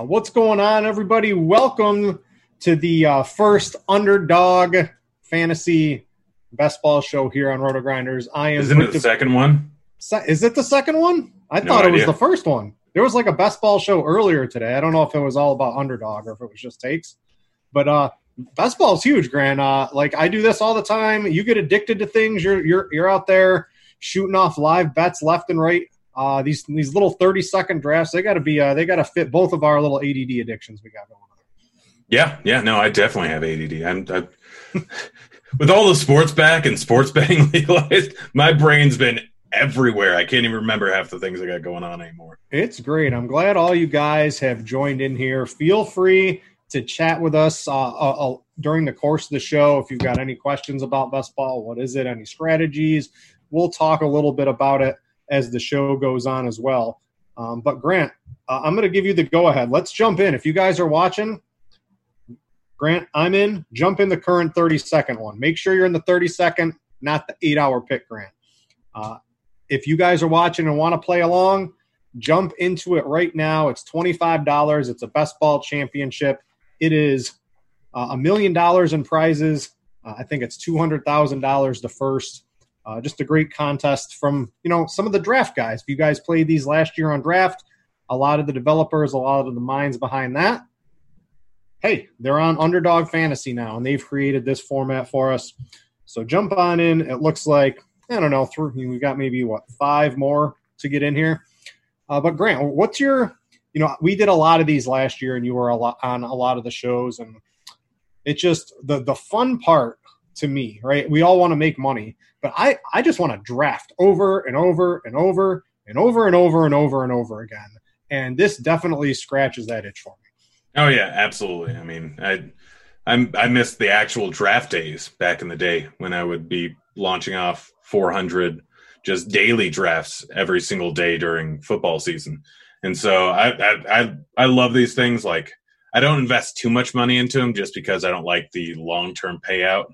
Uh, what's going on, everybody? Welcome to the uh, first underdog fantasy best ball show here on Roto Grinders. I am. Isn't it the second one? Se- is it the second one? I No thought it was the first one. There was like a best ball show earlier today. I don't know if it was all about underdog or if it was just takes, but uh, best ball is huge, Grant. Uh, like I do this all the time. You get addicted to things. You're you're you're out there shooting off live bets left and right. Uh, these these little thirty second drafts, they got to be uh, they got to fit both of our little ADD addictions we got going on. Yeah, yeah. No, I definitely have ADD. I'm, I, with all the sports back and sports betting legalized. My brain's been everywhere. I can't even remember half the things I got going on anymore. It's great. I'm glad all you guys have joined in here. Feel free to chat with us uh, uh, uh, during the course of the show. If you've got any questions about best ball, what is it? Any strategies? We'll talk a little bit about it as the show goes on as well. Um, but Grant, uh, I'm going to give you the go ahead. Let's jump in. If you guys are watching, Grant, I'm in. Jump in the current 30 second one. Make sure you're in the 30 second, not the eight hour pick, Grant. Uh, if you guys are watching and want to play along, jump into it right now. It's $25. It's a best ball championship. It is uh, a million dollars in prizes. Uh, I think it's $200,000 the first. Uh, just a great contest from, you know, some of the draft guys. If you guys played these last year on draft, a lot of the developers, a lot of the minds behind that, hey, they're on Underdog Fantasy now, and they've created this format for us. So jump on in. It looks like I don't know. Through, we've got maybe what five more to get in here. Uh, but Grant, what's your? You know, we did a lot of these last year, and you were a lot on a lot of the shows, and it's just the the fun part to me, right? We all want to make money, but I I just want to draft over and over and over and over and over and over and over again, and this definitely scratches that itch for me. Oh yeah, absolutely. I mean, I I'm I missed the actual draft days back in the day when I would be launching off 400 just daily drafts every single day during football season. And so I I I, I love these things like I don't invest too much money into them just because I don't like the long-term payout.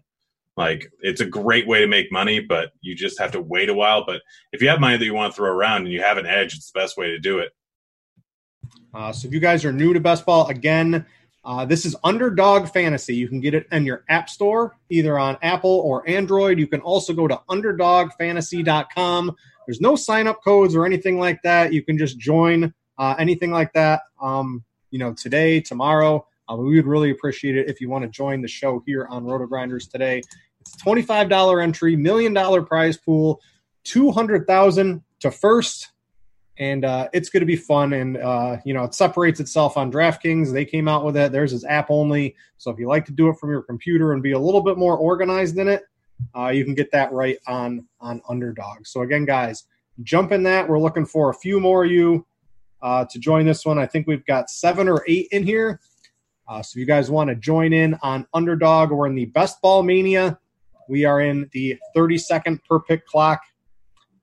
Like it's a great way to make money, but you just have to wait a while. But if you have money that you want to throw around and you have an edge, it's the best way to do it. Uh, so if you guys are new to best ball, again, uh, this is Underdog Fantasy. You can get it in your app store, either on Apple or Android. You can also go to underdogfantasy.com. There's no sign up codes or anything like that. You can just join uh, anything like that. Um, you know, today, tomorrow. Uh, we would really appreciate it if you want to join the show here on Roto Grinders today. It's a twenty-five dollar entry, million dollar prize pool, two hundred thousand to first, and uh, it's going to be fun. And uh, you know, it separates itself on DraftKings. They came out with it. Theirs is app only. So if you like to do it from your computer and be a little bit more organized in it, uh, you can get that right on on Underdog. So again, guys, jump in that. We're looking for a few more of you uh, to join this one. I think we've got seven or eight in here. Uh, so you guys want to join in on Underdog, we're in the Best Ball Mania. We are in the 30 second per pick clock,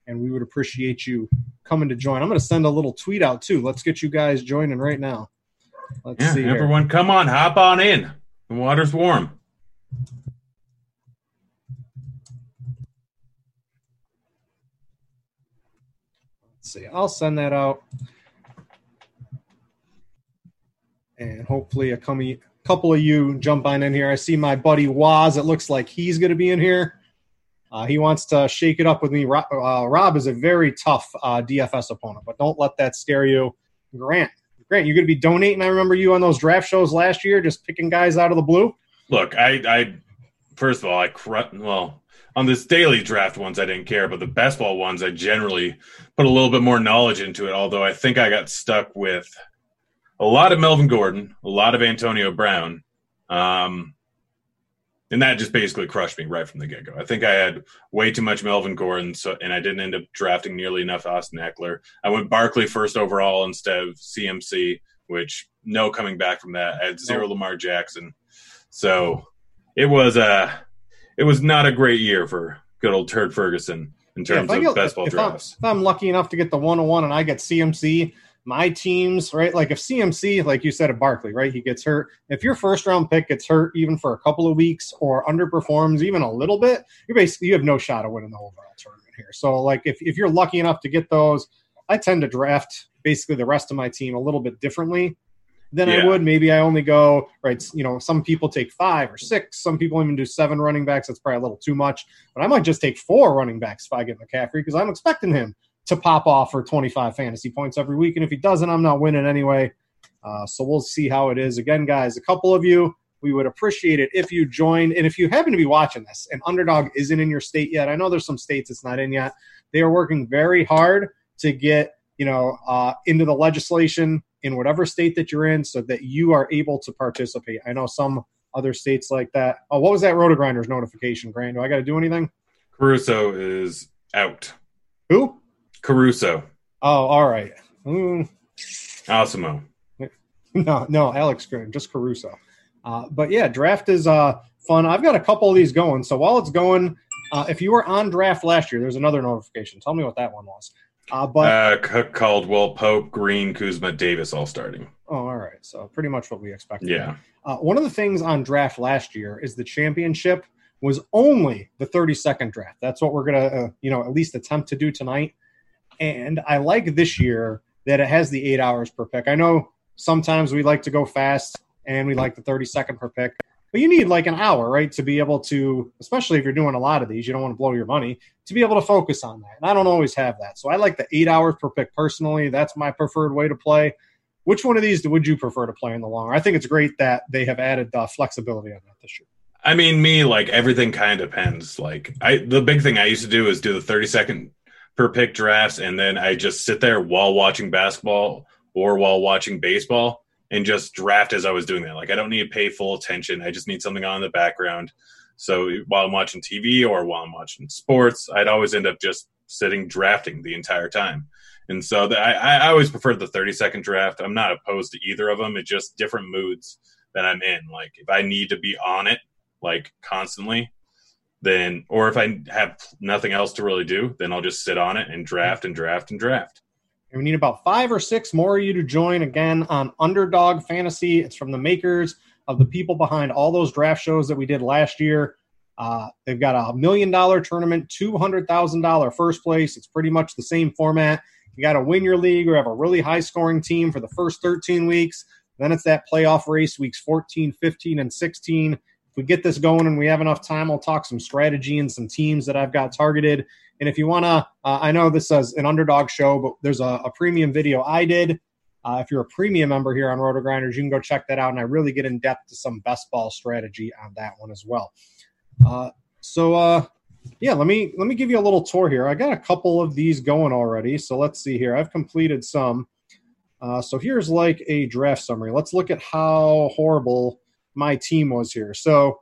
and we would appreciate you coming to join. I'm going to send a little tweet out too. Let's get you guys joining right now. Let's Yeah, see. here. everyone, come on, hop on in. The water's warm. Let's see. I'll send that out. And hopefully a couple of you jump on in here. I see my buddy Waz. It looks like he's going to be in here. Uh, he wants to shake it up with me. Rob, uh, Rob is a very tough uh, DFS opponent, but don't let that scare you. Grant, Grant, you're going to be donating. I remember you on those draft shows last year, just picking guys out of the blue. Look, I, I first of all, I well on this daily draft ones I didn't care, but the best ball ones I generally put a little bit more knowledge into it. Although I think I got stuck with a lot of Melvin Gordon, a lot of Antonio Brown, um, and that just basically crushed me right from the get go. I think I had way too much Melvin Gordon, so and I didn't end up drafting nearly enough Austin Ekeler. I went Barkley first overall instead of CMC, which no coming back from that. I had zero Lamar Jackson, so it was a it was not a great year for good old Turd Ferguson in terms yeah, of get, best ball drafts. I'm, if I'm lucky enough to get the 101 and I get CMC, my teams, right? Like if CMC, like you said at Barkley, right? He gets hurt. If your first round pick gets hurt even for a couple of weeks or underperforms even a little bit, you're basically you have no shot of winning the overall tournament here. So like if, if you're lucky enough to get those, I tend to draft basically the rest of my team a little bit differently than yeah. I would. Maybe I only go right. You know, some people take five or six. Some people even do seven running backs. That's probably a little too much. But I might just take four running backs if I get McCaffrey because I'm expecting him to pop off for 25 fantasy points every week. And if he doesn't, I'm not winning anyway. Uh, so we'll see how it is. Again, guys, a couple of you, we would appreciate it if you join. And if you happen to be watching this and Underdog isn't in your state yet, I know there's some states it's not in yet. They are working very hard to get you know uh, into the legislation in whatever state that you're in so that you are able to participate. I know some other states like that. Oh, what was that RotoGrinders notification, Grant? Do I got to do anything? Caruso is out. Who? Caruso. Oh, all right. Mm. Alcimo. No, no, Alex Green, just Caruso. Uh, but yeah, draft is uh, fun. I've got a couple of these going. So while it's going, uh, if you were on draft last year, there's another notification. Tell me what that one was. Uh, but uh, Cook, Caldwell, Pope, Green, Kuzma, Davis, all starting. Oh, all right. So pretty much what we expected. Yeah. Uh, one of the things on draft last year is the championship was only the 30 second draft. That's what we're gonna, uh, you know, at least attempt to do tonight. And I like this year that it has the eight hours per pick. I know sometimes we like to go fast and we like the 30 second per pick, but you need like an hour, right, to be able to, especially if you're doing a lot of these, you don't want to blow your money, to be able to focus on that. And I don't always have that. So I like the eight hours per pick personally. That's my preferred way to play. Which one of these would you prefer to play in the long? I think it's great that they have added uh, flexibility on that this year. I mean, me like everything kind of depends. Like I, the big thing I used to do is do the thirty second per pick drafts, and then I just sit there while watching basketball or while watching baseball and just draft as I was doing that. Like I don't need to pay full attention. I just need something on in the background. So while I'm watching TV or while I'm watching sports, I'd always end up just sitting drafting the entire time. And so the, I, I always prefer the 30 second draft. I'm not opposed to either of them. It's just different moods that I'm in. Like if I need to be on it, like constantly, then or if I have nothing else to really do, then I'll just sit on it and draft and draft and draft. And we need about five or six more of you to join again on Underdog Fantasy. It's from the makers of the people behind all those draft shows that we did last year. Uh, they've got a million dollar tournament, two hundred thousand dollar first place. It's pretty much the same format. You got to win your league or have a really high scoring team for the first 13 weeks. Then it's that playoff race, weeks 14, 15, and 16 if we get this going and we have enough time, I'll talk some strategy and some teams that I've got targeted. And if you want to, uh, I know this is an underdog show, but there's a, a premium video I did. Uh, if you're a premium member here on RotoGrinders, you can go check that out. And I really get in depth to some best ball strategy on that one as well. Uh, so, uh, yeah, let me let me give you a little tour here. I got a couple of these going already. So let's see here. I've completed some. Uh, so here's like a draft summary. Let's look at how horrible my team was here. So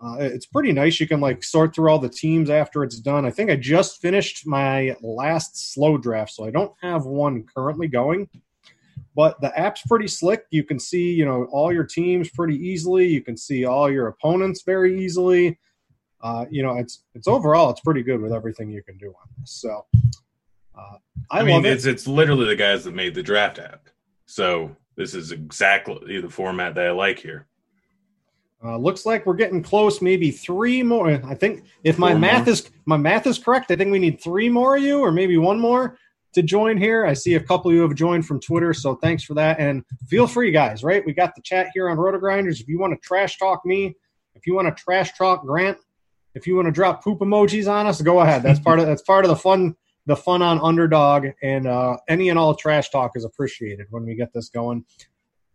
uh, it's pretty nice. You can like sort through all the teams after it's done. I think I just finished my last slow draft, so I don't have one currently going. But the app's pretty slick. You can see, you know, all your teams pretty easily. You can see all your opponents very easily. Uh, you know, it's it's overall it's pretty good with everything you can do on this. So uh, I, I mean, it's it. it's literally the guys that made the draft app. So this is exactly the format that I like here. Uh, looks like we're getting close. Maybe three more. I think if my Four math more. is my math is correct, I think we need three more of you, or maybe one more to join here. I see a couple of you have joined from Twitter, so thanks for that. And feel free, guys. Right, we got the chat here on Roto Grinders. If you want to trash talk me, if you want to trash talk Grant, if you want to drop poop emojis on us, go ahead. That's part of that's part of the fun the fun on underdog and uh, any and all trash talk is appreciated when we get this going.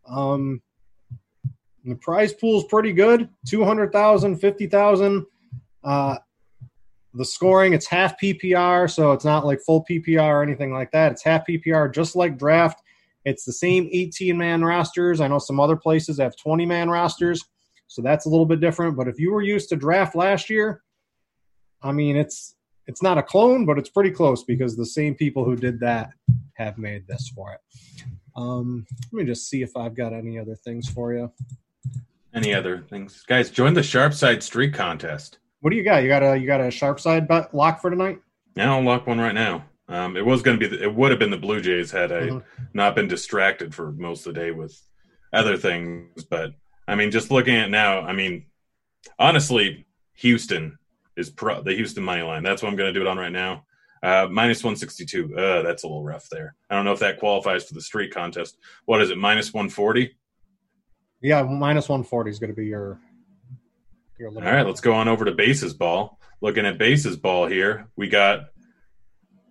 Um, the prize pool is pretty good 200,000, 50,000. Uh, the scoring, it's half PPR, so it's not like full PPR or anything like that. It's half PPR, just like draft. It's the same 18 man rosters. I know some other places have 20 man rosters, so that's a little bit different. But if you were used to draft last year, I mean, it's it's not a clone, but it's pretty close because the same people who did that have made this for it. Um, let me just see if I've got any other things for you. Any other things, guys? Join the Sharp Side Streak contest. What do you got? You got a you got a sharp side bet lock for tonight? Now I'll lock one right now. Um, it was going to be, the, it would have been the Blue Jays had I Mhm. not been distracted for most of the day with other things. But I mean, just looking at it now, I mean, honestly, Houston is pro, the Houston money line. That's what I'm going to do it on right now. Uh, minus 162. Uh, that's a little rough there. I don't know if that qualifies for the street contest. What is it? Minus 140. Yeah, minus one forty is going to be your your. All right, let's go on over to bases ball. Looking at bases ball here, we got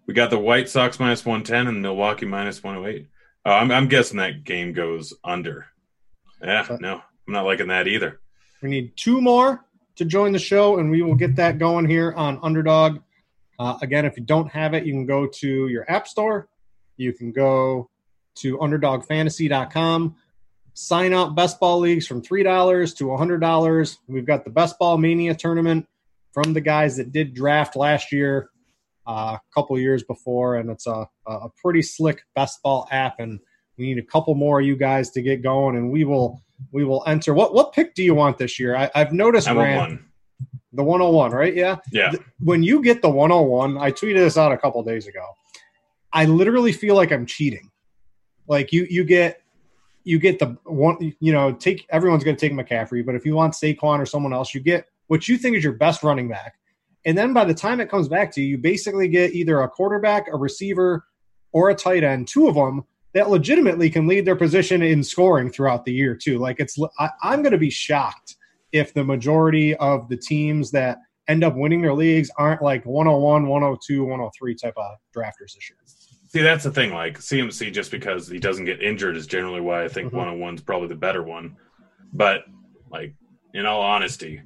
we got the White Sox minus one ten and Milwaukee minus one hundred eight. Oh, I'm, I'm guessing that game goes under. Yeah, no, I'm not liking that either. We need two more to join the show, and we will get that going here on Underdog. Uh, again, if you don't have it, you can go to your app store. You can go to underdogfantasy.com. Sign up best ball leagues from $3 to $100. We've got the best ball mania tournament from the guys that did draft last year, uh, a couple years before, and it's a, a pretty slick best ball app. And we need a couple more of you guys to get going, and we will we will enter. What what pick do you want this year? I, I've noticed I Grant, one. the 101, right? Yeah. Yeah, When you get the 101, I tweeted this out a couple days ago. I literally feel like I'm cheating. Like you you get you get the one you know take everyone's going to take McCaffrey, but if you want Saquon or someone else, you get what you think is your best running back. And then by the time it comes back to you, you basically get either a quarterback, a receiver, or a tight end, two of them that legitimately can lead their position in scoring throughout the year too. Like it's, I, I'm going to be shocked if the majority of the teams that end up winning their leagues aren't like 101, 102, 103 type of drafters this year. see that's the thing. Like CMC, just because he doesn't get injured, is generally why I think Mhm. one hundred one's probably the better one. But like, in all honesty,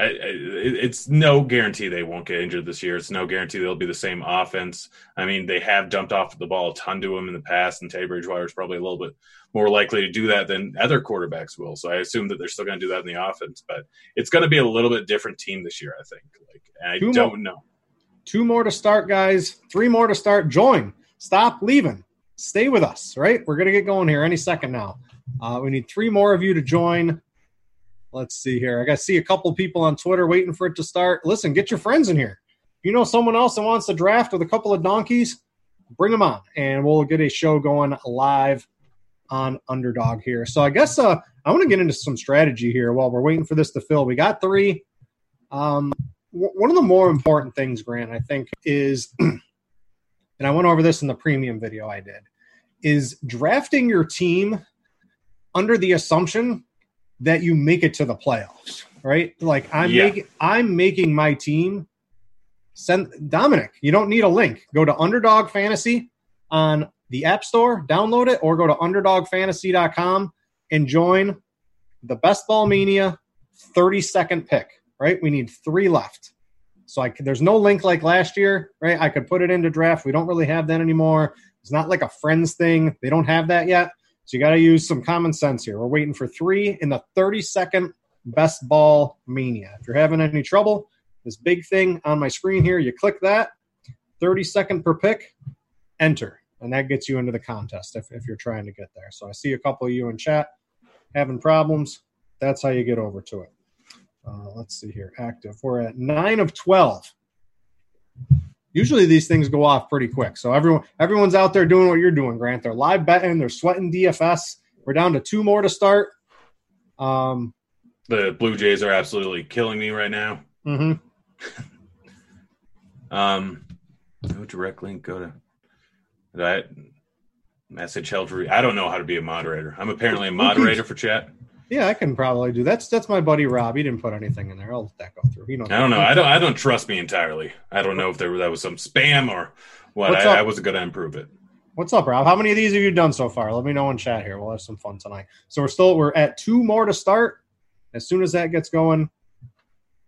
I, I, it's no guarantee they won't get injured this year. It's no guarantee they'll be the same offense. I mean, they have dumped off the ball a ton to him in the past, and Teddy Bridgewater is probably a little bit more likely to do that than other quarterbacks will. So I assume that they're still going to do that in the offense, but it's going to be a little bit different team this year. I think. Like, I Two more- don't know. Two more to start, guys. Three more to start. Join. Stop leaving. Stay with us, right? We're going to get going here any second now. Uh, we need three more of you to join. Let's see here. I got to see a couple people on Twitter waiting for it to start. Listen, get your friends in here. If you know someone else that wants to draft with a couple of donkeys, bring them on, and we'll get a show going live on Underdog here. So I guess uh, I want to get into some strategy here while we're waiting for this to fill. We got three. Um, w- one of the more important things, Grant, I think, is, and I went over this in the premium video I did, is drafting your team under the assumption that you make it to the playoffs, right? Like I'm Yeah. making, I'm making my team. Send Dominic. You don't need a link. Go to Underdog Fantasy on the App Store, download it, or go to UnderdogFantasy.com and join the Best Ball Mania 30 second pick. Right? We need three left. So I there's no link like last year, right? I could put it into draft. We don't really have that anymore. It's not like a friends thing. They don't have that yet. So you got to use some common sense here. We're waiting for three in the 30 second best ball mania. If you're having any trouble, this big thing on my screen here, you click that 30 second per pick, enter, and that gets you into the contest if, if you're trying to get there. So I see a couple of you in chat having problems. That's how you get over to it. Uh, let's see here. Active. We're at nine of 12. Usually these things go off pretty quick. So everyone everyone's out there doing what you're doing, Grant. They're live betting, they're sweating DFS. We're down to two more to start. Um, the Blue Jays are absolutely killing me right now. Mm-hmm. Um, no direct link. Go to that message held for. I don't know how to be a moderator. I'm apparently a moderator for chat. Yeah, I can probably do that's that's my buddy Rob. He didn't put anything in there. I'll let that go through. He knows. I don't know. I don't. I don't trust me entirely. I don't know if there that was some spam or what. What's I, up? I wasn't going to improve it. What's up, Rob? How many of these have you done so far? Let me know in chat here. We'll have some fun tonight. So we're still we're at two more to start. As soon as that gets going,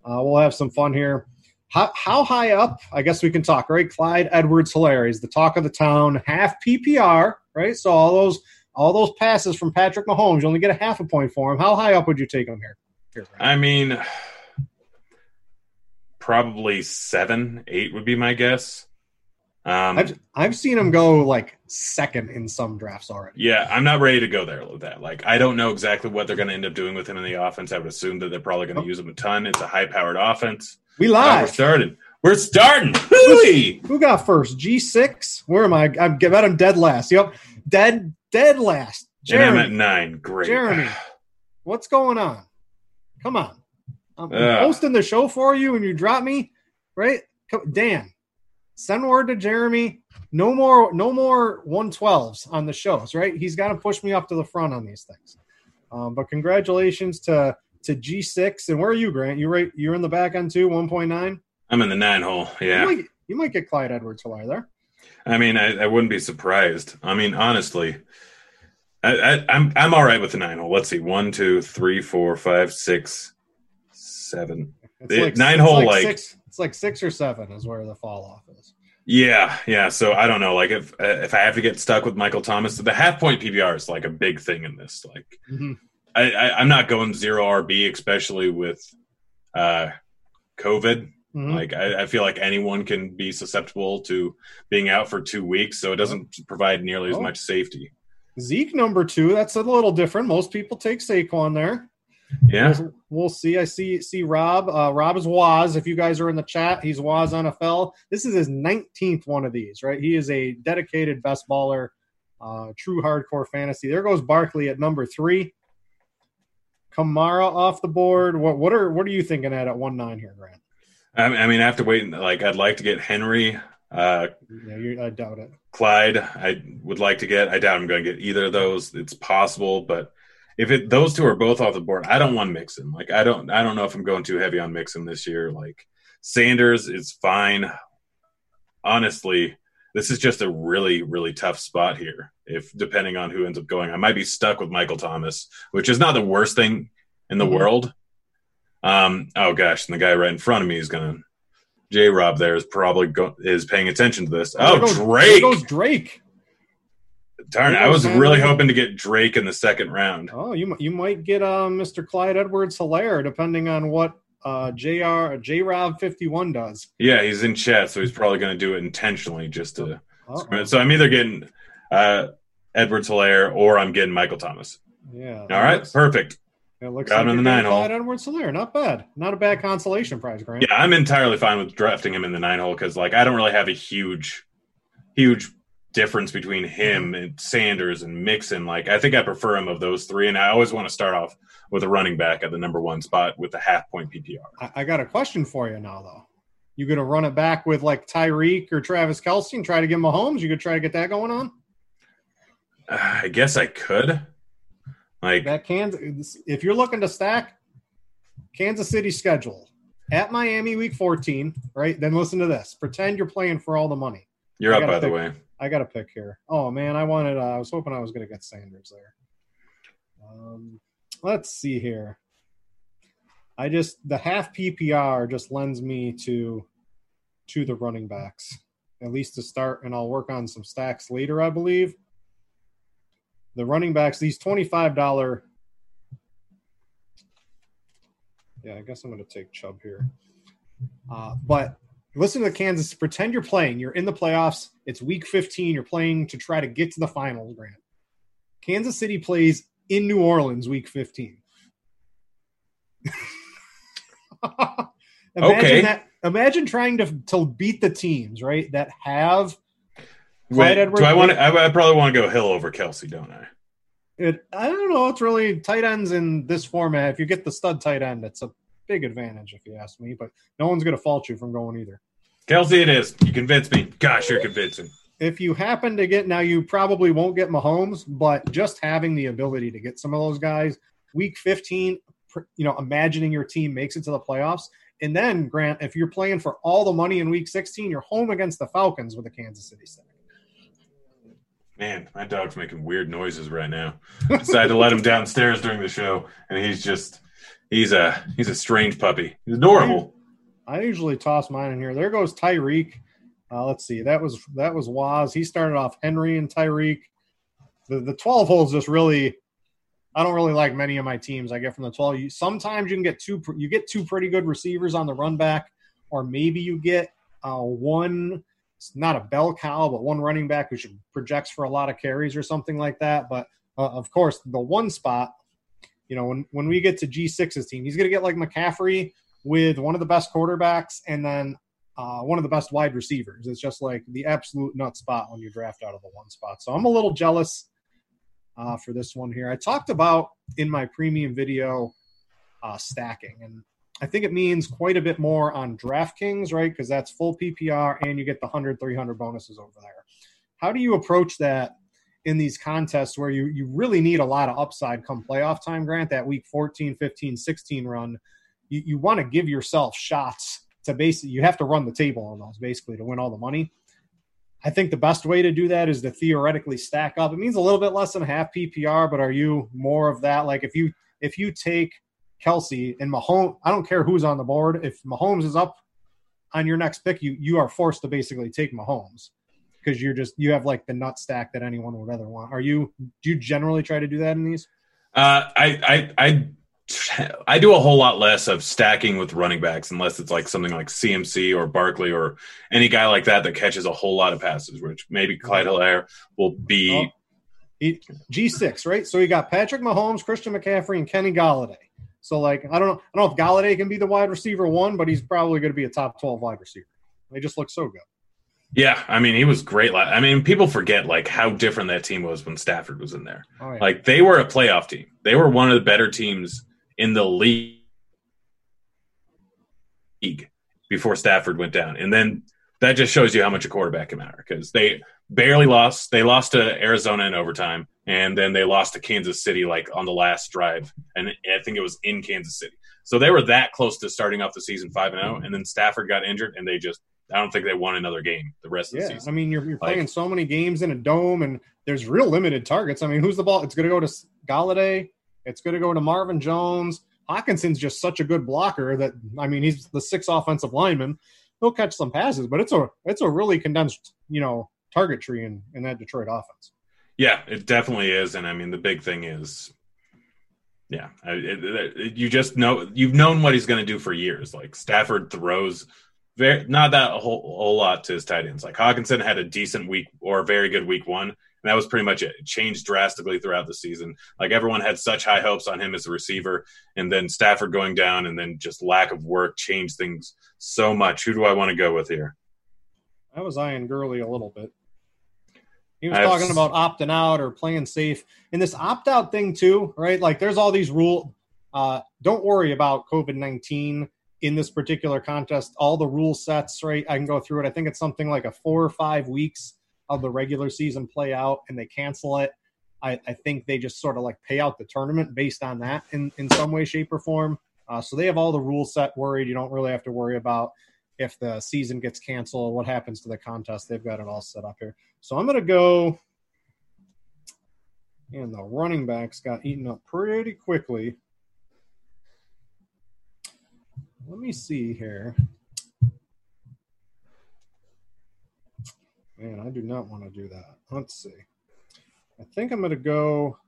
uh, we'll have some fun here. How, how high up? I guess we can talk, right? Clyde Edwards Helaire is the talk of the town, half PPR, right? So all those all those passes from Patrick Mahomes, you only get a half a point for him. How high up would you take him here? here I mean, probably seven, eight would be my guess. Um, I've I've seen him go like second in some drafts already. yeah, I'm not ready to go there with that. Like, I don't know exactly what they're going to end up doing with him in the offense. I would assume that they're probably going to Oh. use him a ton. It's a high-powered offense. We Uh, we're starting. We're starting. Who got first? G six. Where am I? I'm bet I'm dead last. Yep, dead dead last. And I'm Jeremy, at nine. Great. Jeremy, what's going on? Come on, I'm Ugh. hosting the show for you, and you drop me, right? Come, Dan, send word to Jeremy. No more, no more one twelves on the shows, right? He's got to push me up to the front on these things. Um, but congratulations to to G six. And where are you, Grant? You right? You're in the back end too. One point nine. I'm in the nine hole. Yeah. You might, you might get Clyde Edwards Helaire there. I mean, I, I wouldn't be surprised. I mean, honestly, I, I, I'm I'm all right with the nine hole. Let's see, one, two, three, four, five, six, seven. It's like nine it's hole, like- six. It's like six or seven is where the fall off is. Yeah, yeah. So I don't know. Like if uh, if I have to get stuck with Michael Thomas, the half point PPR is like a big thing in this. Like Mhm. I, I I'm not going zero RB, especially with uh COVID. Mhm. Like I, I feel like anyone can be susceptible to being out for two weeks, so it doesn't provide nearly as Oh. much safety. Zeke number two. That's a little different. Most people take Saquon there. Yeah. We'll, we'll see. I see see Rob. Uh, Rob is Waz. If you guys are in the chat, he's Waz NFL. This is his 19th one of these, right? He is a dedicated best baller, uh, true hardcore fantasy. There goes Barkley at number three. Kamara off the board. What what are what are you thinking at at one nine here, Grant? I, I mean, after waiting, like I'd like to get Henry, uh, Yeah, you, I doubt it. Clyde. I would like to get. I doubt I'm going to get either of those. It's possible, but if it those two are both off the board, I don't want Mixon. Like I don't. I don't know if I'm going too heavy on Mixon this year. Like Sanders is fine. Honestly, this is just a really really tough spot here. If depending on who ends up going, I might be stuck with Michael Thomas, which is not the worst thing in the Mhm. world. Um. Oh gosh, and the guy right in front of me is gonna. J. Rob there is probably go, is paying attention to this. Oh, goes- Drake! goes Drake. Darn, I was really hoping to get Drake in the second round. Oh, you you might get uh, Mr. Clyde Edwards Helaire, depending on what uh, Jr. J Rob fifty one does. Yeah, he's in chat, so he's probably going to do it intentionally just to. Uh-oh. So I'm either getting uh, Edwards Helaire or I'm getting Michael Thomas. Yeah. All right, Looks, perfect. It looks Got like him in the nine hole. Clyde Edwards Helaire. Not bad. Not a bad consolation prize, Grant. Yeah, I'm entirely fine with drafting him in the nine hole because, like, I don't really have a huge, huge difference between him and Sanders and Mixon. Like, I think I prefer him of those three, and I always want to start off with a running back at the number one spot with the half point PPR. I, I got a question for you now, though. You gonna run it back with like Tyreek or Travis Kelce and try to get Mahomes? You could try to get that going on. Uh, I guess I could. Like, That Kansas. If you're looking to stack, Kansas City schedule at Miami week 14, right? Then listen to this. Pretend you're playing for all the money. you're I up, by the way. I got a pick here. Oh man, I wanted. Uh, I was hoping I was going to get Sanders there. Um, let's see here. I just the half PPR just lends me to to the running backs at least to start, and I'll work on some stacks later. I believe the running backs these twenty five dollar. Yeah, I guess I'm going to take Chubb here. Uh, but listen to the Kansas. Pretend you're playing. You're in the playoffs. It's week 15. You're playing to try to get to the finals, Grant. Kansas City plays in New Orleans week 15. imagine Okay. that. Imagine trying to to beat the teams, right? That have Wait, do I want? I, I probably want to go Hill over Kelce, don't I? It I don't know. It's really tight ends in this format. If you get the stud tight end, it's a big advantage if you ask me. But no one's going to fault you from going either. Kelce, it is. You convinced me. Gosh, you're convincing. If you happen to get now, you probably won't get Mahomes, but just having the ability to get some of those guys, week 15, you know, imagining your team makes it to the playoffs. And then, Grant, if you're playing for all the money in week 16, you're home against the Falcons with a Kansas City stack. Man, my dog's making weird noises right now. I Decided to let him downstairs during the show, and he's just he's a he's a strange puppy. He's adorable. I usually toss mine in here. There goes Tyreek. Uh, let's see. That was that was Waz. He started off Henry and Tyreek. The the twelve holes just really. I don't really like many of my teams. I get from the twelve. You, sometimes you can get two. You get two pretty good receivers on the run back, or maybe you get uh, one not a bell cow, but one running back who should projects for a lot of carries or something like that. But uh, of course, the one spot, you know, when when we get to G6's team, he's going to get like McCaffrey with one of the best quarterbacks and then uh, one of the best wide receivers. It's just like the absolute nut spot when you draft out of the one spot. So I'm a little jealous uh, for this one here. I talked about in my premium video uh, stacking, and I think it means quite a bit more on DraftKings, right? Because that's full PPR and you get the 100, 300 bonuses over there. How do you approach that in these contests where you, you really need a lot of upside come playoff time, Grant, that week 14, 15, 16 run? You, you want to give yourself shots to basically, you have to run the table on those basically to win all the money. I think the best way to do that is to theoretically stack up. It means a little bit less than half PPR, but are you more of that? Like if you if you take Kelce and Mahomes. I don't care who's on the board. If Mahomes is up on your next pick, you you are forced to basically take Mahomes because you're just you have like the nut stack that anyone would ever want. Are you? Do you generally try to do that in these? Uh, I I I. I do a whole lot less of stacking with running backs unless it's like something like CMC or Barkley or any guy like that that catches a whole lot of passes, which maybe Clyde Helaire will be. Oh, G6, right? So you got Patrick Mahomes, Christian McCaffrey, and Kenny Golladay. So like I don't know I don't know if Golladay can be the wide receiver one, but he's probably going to be a top twelve wide receiver. They just look so good. Yeah, I mean he was great. I mean people forget like how different that team was when Stafford was in there. Oh, yeah. Like they were a playoff team. They were one of the better teams in the league before Stafford went down, and then that just shows you how much a quarterback can matter because they barely lost. They lost to Arizona in overtime, and then they lost to Kansas City like on the last drive, and I think it was in Kansas City. So they were that close to starting off the season five and zero, oh, mm-hmm. and then Stafford got injured, and they just I don't think they won another game the rest of yeah, the season. I mean, you're, you're like, playing so many games in a dome, and there's real limited targets. I mean, who's the ball? It's going to go to Golladay. It's going to go to Marvin Jones. Hockenson's just such a good blocker that I mean, he's the sixth offensive lineman. He'll catch some passes, but it's a it's a really condensed, you know, target tree in, in that Detroit offense. Yeah, it definitely is. And I mean, the big thing is, yeah, it, it, it, you just know you've known what he's going to do for years. Like Stafford throws very not that a whole, whole lot to his tight ends. Like Hockenson had a decent week or very good week one, and that was pretty much it. It changed drastically throughout the season. Like everyone had such high hopes on him as a receiver, and then Stafford going down, and then just lack of work changed things so much. Who do I want to go with here? I was eyeing Gurley a little bit. He was I've, talking about opting out or playing safe. And this opt out thing too, right? Like there's all these rule. Uh, don't worry about COVID nineteen in this particular contest. All the rule sets, right? I can go through it. I think it's something like a four or five weeks of the regular season play out, and they cancel it. I, I think they just sort of like pay out the tournament based on that in in some way, shape, or form. Uh, so they have all the rules set worried. You don't really have to worry about if the season gets canceled, what happens to the contest. They've got it all set up here. So I'm going to go. And the running backs got eaten up pretty quickly. Let me see here. Man, I do not want to do that. Let's see. I think I'm going to go.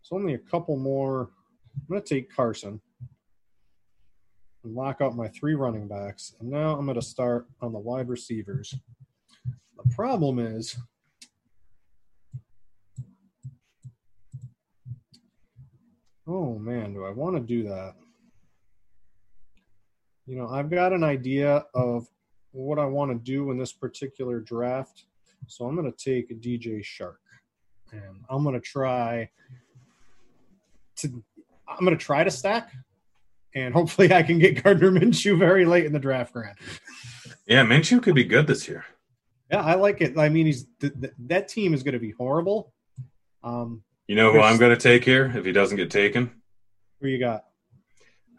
It's only a couple more. I'm going to take Carson and lock up my three running backs. And now I'm going to start on the wide receivers. The problem is Oh man, do I want to do that? You know, I've got an idea of what I want to do in this particular draft. So I'm going to take DJ Chark and I'm going to try to I'm going to try to stack, and hopefully I can get Gardner Minshew very late in the draft, Grant. Yeah, Minshew could be good this year. Yeah, I like it. I mean, he's th- th- that team is going to be horrible. Um, You know who I'm going to take here if he doesn't get taken? who you got?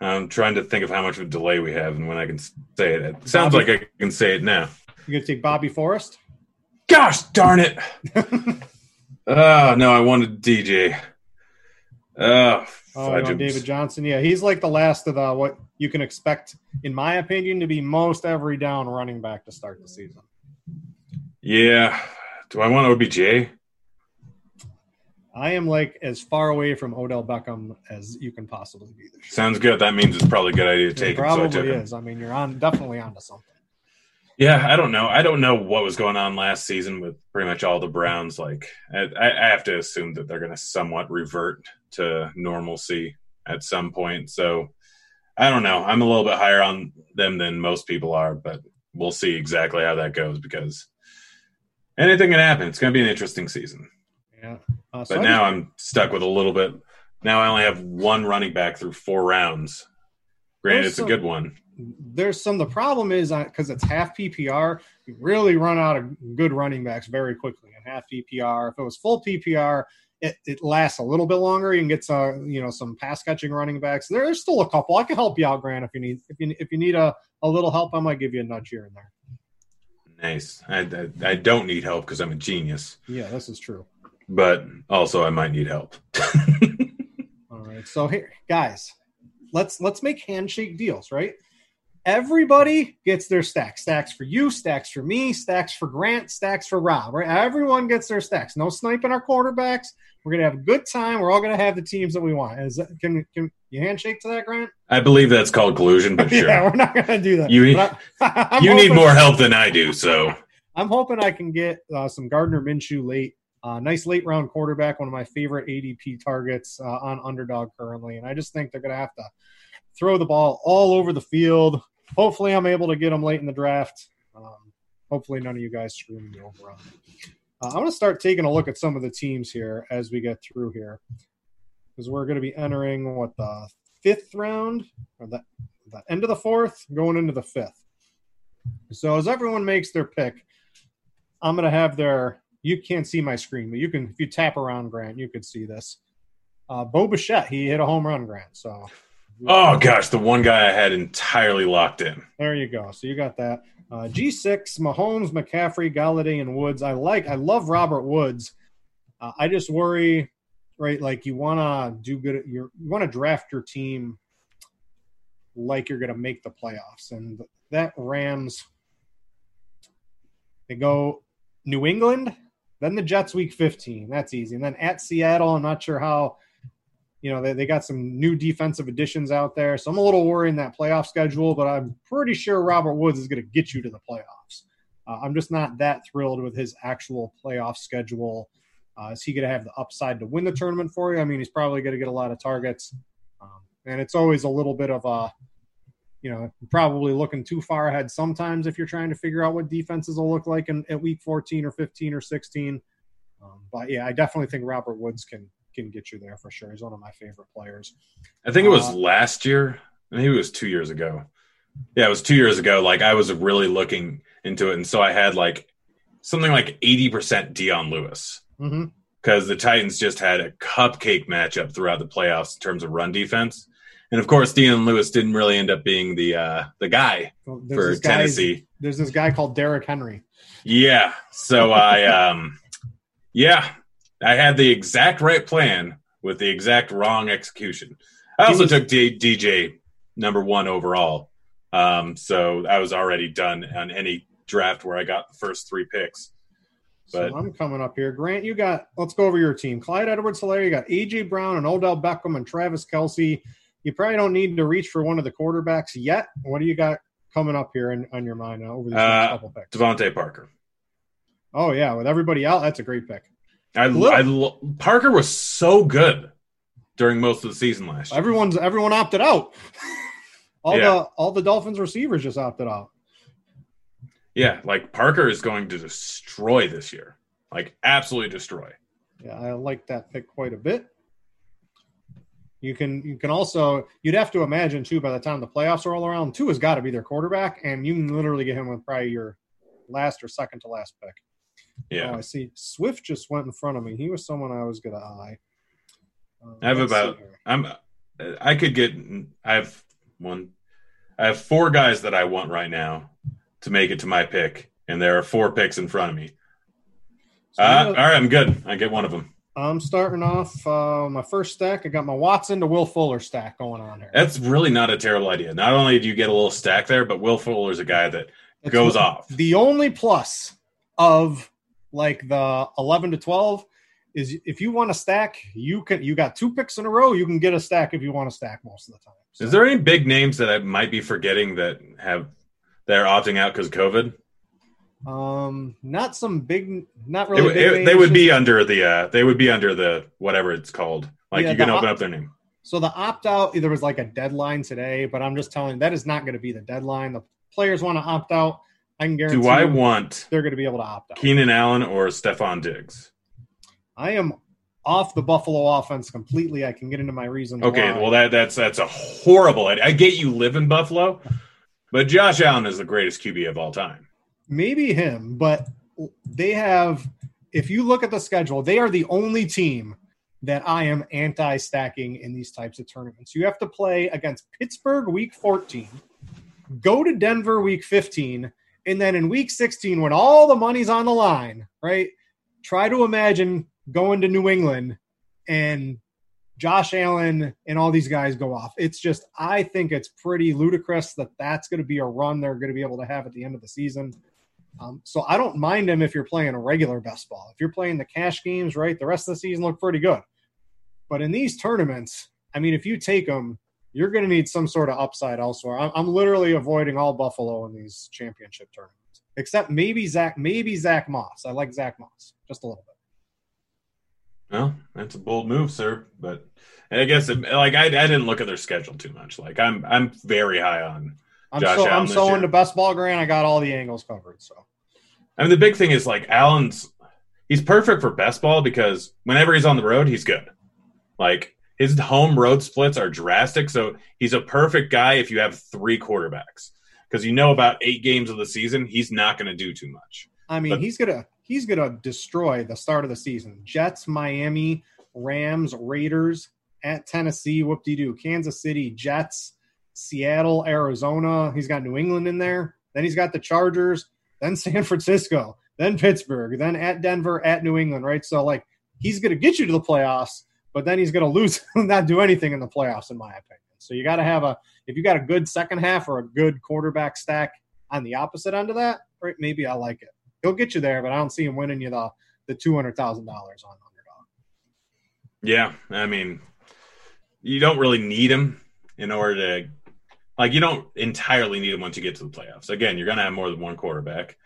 I'm trying to think of how much of a delay we have and when I can say it. It sounds Bobby- like I can say it now. You're going to take Bobby Forrest? Gosh darn it! oh no, I wanted DJ. Oh, Oh, you know. David Johnson. Yeah, he's like the last of the what you can expect, in my opinion, to be most every down running back to start the season. Yeah. Do I want OBJ? I am like as far away from Odell Beckham as you can possibly be. Sounds good. That means it's probably a good idea to It take him. So I probably him. is. I mean, you're on definitely onto something. Yeah, I don't know. I don't know what was going on last season with pretty much all the Browns. Like, I, I have to assume that they're going to somewhat revert to normalcy at some point. So, I don't know. I'm a little bit higher on them than most people are, but we'll see exactly how that goes because anything can happen. It's going to be an interesting season. Yeah. Uh, so But I now I'm stuck with a little bit. Now I only have one running back through four rounds. Granted, it's a good one. there's some. The problem is because it's half PPR, you really run out of good running backs very quickly in half PPR. If it was full PPR, it, it lasts a little bit longer. You can get some, you know, some pass catching running backs. There's still a couple. I can help you out, Grant, if you need if you if you need a, a little help. I might give you a nudge here and there. Nice. I, I, I don't need help because I'm a genius, Yeah, this is true. but also I might need help. All right. So here, guys, let's let's make handshake deals, right? Everybody gets their stacks. Stacks for you, stacks for me, stacks for Grant, stacks for Rob, right? Everyone gets their stacks. No sniping our quarterbacks. We're gonna have a good time. We're all gonna have the teams that we want. Is that, can can you handshake to that, Grant? I believe that's called collusion, but sure. yeah, we're not gonna do that. You- I- you need more help than I do, so I'm hoping I can get uh, some Gardner Minshew late. Uh, nice late round quarterback, one of my favorite ADP targets uh, on underdog currently. And I just think they're going to have to throw the ball all over the field. Hopefully, I'm able to get them late in the draft. Um, hopefully, none of you guys screw me over on. Uh, I'm going to start taking a look at some of the teams here as we get through here because we're going to be entering what the fifth round or the, the end of the fourth, going into the fifth. So as everyone makes their pick, I'm gonna have their. You can't see my screen, but you can. If you tap around Grant, you could see this. Uh, Bo Bichette, he hit a home run, Grant. So, oh gosh, the one guy I had entirely locked in. there you go. So you got that. Uh, G6, Mahomes, McCaffrey, Golladay, and Woods. I like. I love Robert Woods. Uh, I just worry, right? Like you want to do good. Your, you want to draft your team like you're going to make the playoffs, and that Rams. They go New England, then the Jets week 15. That's easy. And then at Seattle, I'm not sure how, you know, they, they got some new defensive additions out there. So I'm a little worried in that playoff schedule, but I'm pretty sure Robert Woods is going to get you to the playoffs. Uh, I'm just not that thrilled with his actual playoff schedule. Uh, is he going to have the upside to win the tournament for you? I mean, he's probably going to get a lot of targets. Um, and it's always a little bit of a, you know, probably looking too far ahead sometimes if you're trying to figure out what defenses will look like in, at week 14 or 15 or 16. Um, but yeah, I definitely think Robert Woods can can get you there for sure. He's one of my favorite players. I think it was Uh, last year. Maybe it was two years ago. Yeah, it was two years ago. Like I was really looking into it, and so I had like something like eighty percent Dion Lewis Mm-hmm. because the Titans just had a cupcake matchup throughout the playoffs in terms of run defense, and of course Dion Lewis didn't really end up being the uh, the guy Well, for guy, Tennessee. There's this guy called Derrick Henry. Yeah. So I um yeah, I had the exact right plan with the exact wrong execution. I also was- took D- DJ number 1 overall. Um so I was already done on any draft where I got the first 3 picks. But- so I'm coming up here. Grant, you got, let's go over your team. Clyde Edwards Helaire, you got A.J. Brown and Odell Beckham and Travis Kelce. You probably don't need to reach for one of the quarterbacks yet. What do you got coming up here in, on your mind uh, over these next Uh, couple picks? DeVante Parker. Oh, yeah. With everybody out, that's a great pick. I. I Parker was so good during most of the season last year. Everyone's everyone opted out. all Yeah. the all the Dolphins receivers just opted out. Yeah, like Parker is going to destroy this year. Like absolutely destroy. Yeah, I like that pick quite a bit. You can you can also you'd have to imagine too by the time the playoffs are all around, Tua has got to be their quarterback, and you can literally get him with probably your last or second to last pick. Yeah, oh, I see. Swift just went in front of me. He was someone I was gonna eye. Uh, I have about I'm I could get I have one I have four guys that I want right now to make it to my pick, and there are four picks in front of me. So uh, all right, I'm good. I get one of them. I'm starting off uh, my first stack. I got my Watson to Will Fuller stack going on here. That's really not a terrible idea. Not only do you get a little stack there, but Will Fuller is a guy that it's goes off. The only plus of like the 11 to 12 is if you want to stack, you can. You got two picks in a row. You can get a stack if you want to stack most of the time. So. Is there any big names that I might be forgetting that have they're opting out because COVID? Um, not some big, not really. It, it, they would be under the. uh They would be under the whatever it's called. Like yeah, you can open op- up their name. So the opt out, there was like a deadline today, but I'm just telling you that is not going to be the deadline. The players want to opt out. I can guarantee. Do I want? They're going to be able to opt out. Keenan Allen or Stefon Diggs. I am off the Buffalo offense completely. I can get into my reasons. Okay, why. well that that's that's a horrible idea. I get you live in Buffalo, but Josh Allen is the greatest QB of all time maybe him, but they have. If you look at the schedule, they are the only team that I am anti-stacking in these types of tournaments. You have to play against Pittsburgh week 14, go to Denver week 15, and then in week 16, when all the money's on the line, right? Try to imagine going to New England and Josh Allen and all these guys go off. It's just, I think it's pretty ludicrous that that's going to be a run they're going to be able to have at the end of the season. Um, so I don't mind him if you're playing a regular best ball. If you're playing the cash games, right, the rest of the season look pretty good. But in these tournaments, I mean, if you take them, you're going to need some sort of upside elsewhere. I'm, I'm, literally avoiding all Buffalo in these championship tournaments, except maybe Zach, maybe Zach Moss. I like Zach Moss just a little bit. Well, that's a bold move, sir. But I guess it, like I, I didn't look at their schedule too much. Like I'm I'm very high on I'm Josh so I'm so into best ball grant. I got all the angles covered. So I mean, the big thing is like Allen's. He's perfect for best ball because whenever he's on the road, he's good. Like his home road splits are drastic, so he's a perfect guy if you have three quarterbacks because you know about eight games of the season, he's not going to do too much. I mean, but, he's gonna he's gonna destroy the start of the season. Jets, Miami, Rams, Raiders at Tennessee, whoop de doo, Kansas City, Jets, Seattle, Arizona. He's got New England in there. Then he's got the Chargers, then San Francisco, then Pittsburgh, then at Denver, at New England, right? So like he's going to get you to the playoffs, but then he's going to lose, not do anything in the playoffs, in my opinion. So you got to have a if you got a good second half or a good quarterback stack on the opposite end of that, right? Maybe I like it. He'll get you there, but I don't see him winning you the the two hundred thousand dollars on underdog. Yeah, I mean, you don't really need him in order to like you don't entirely need him once you get to the playoffs. Again, you're going to have more than one quarterback.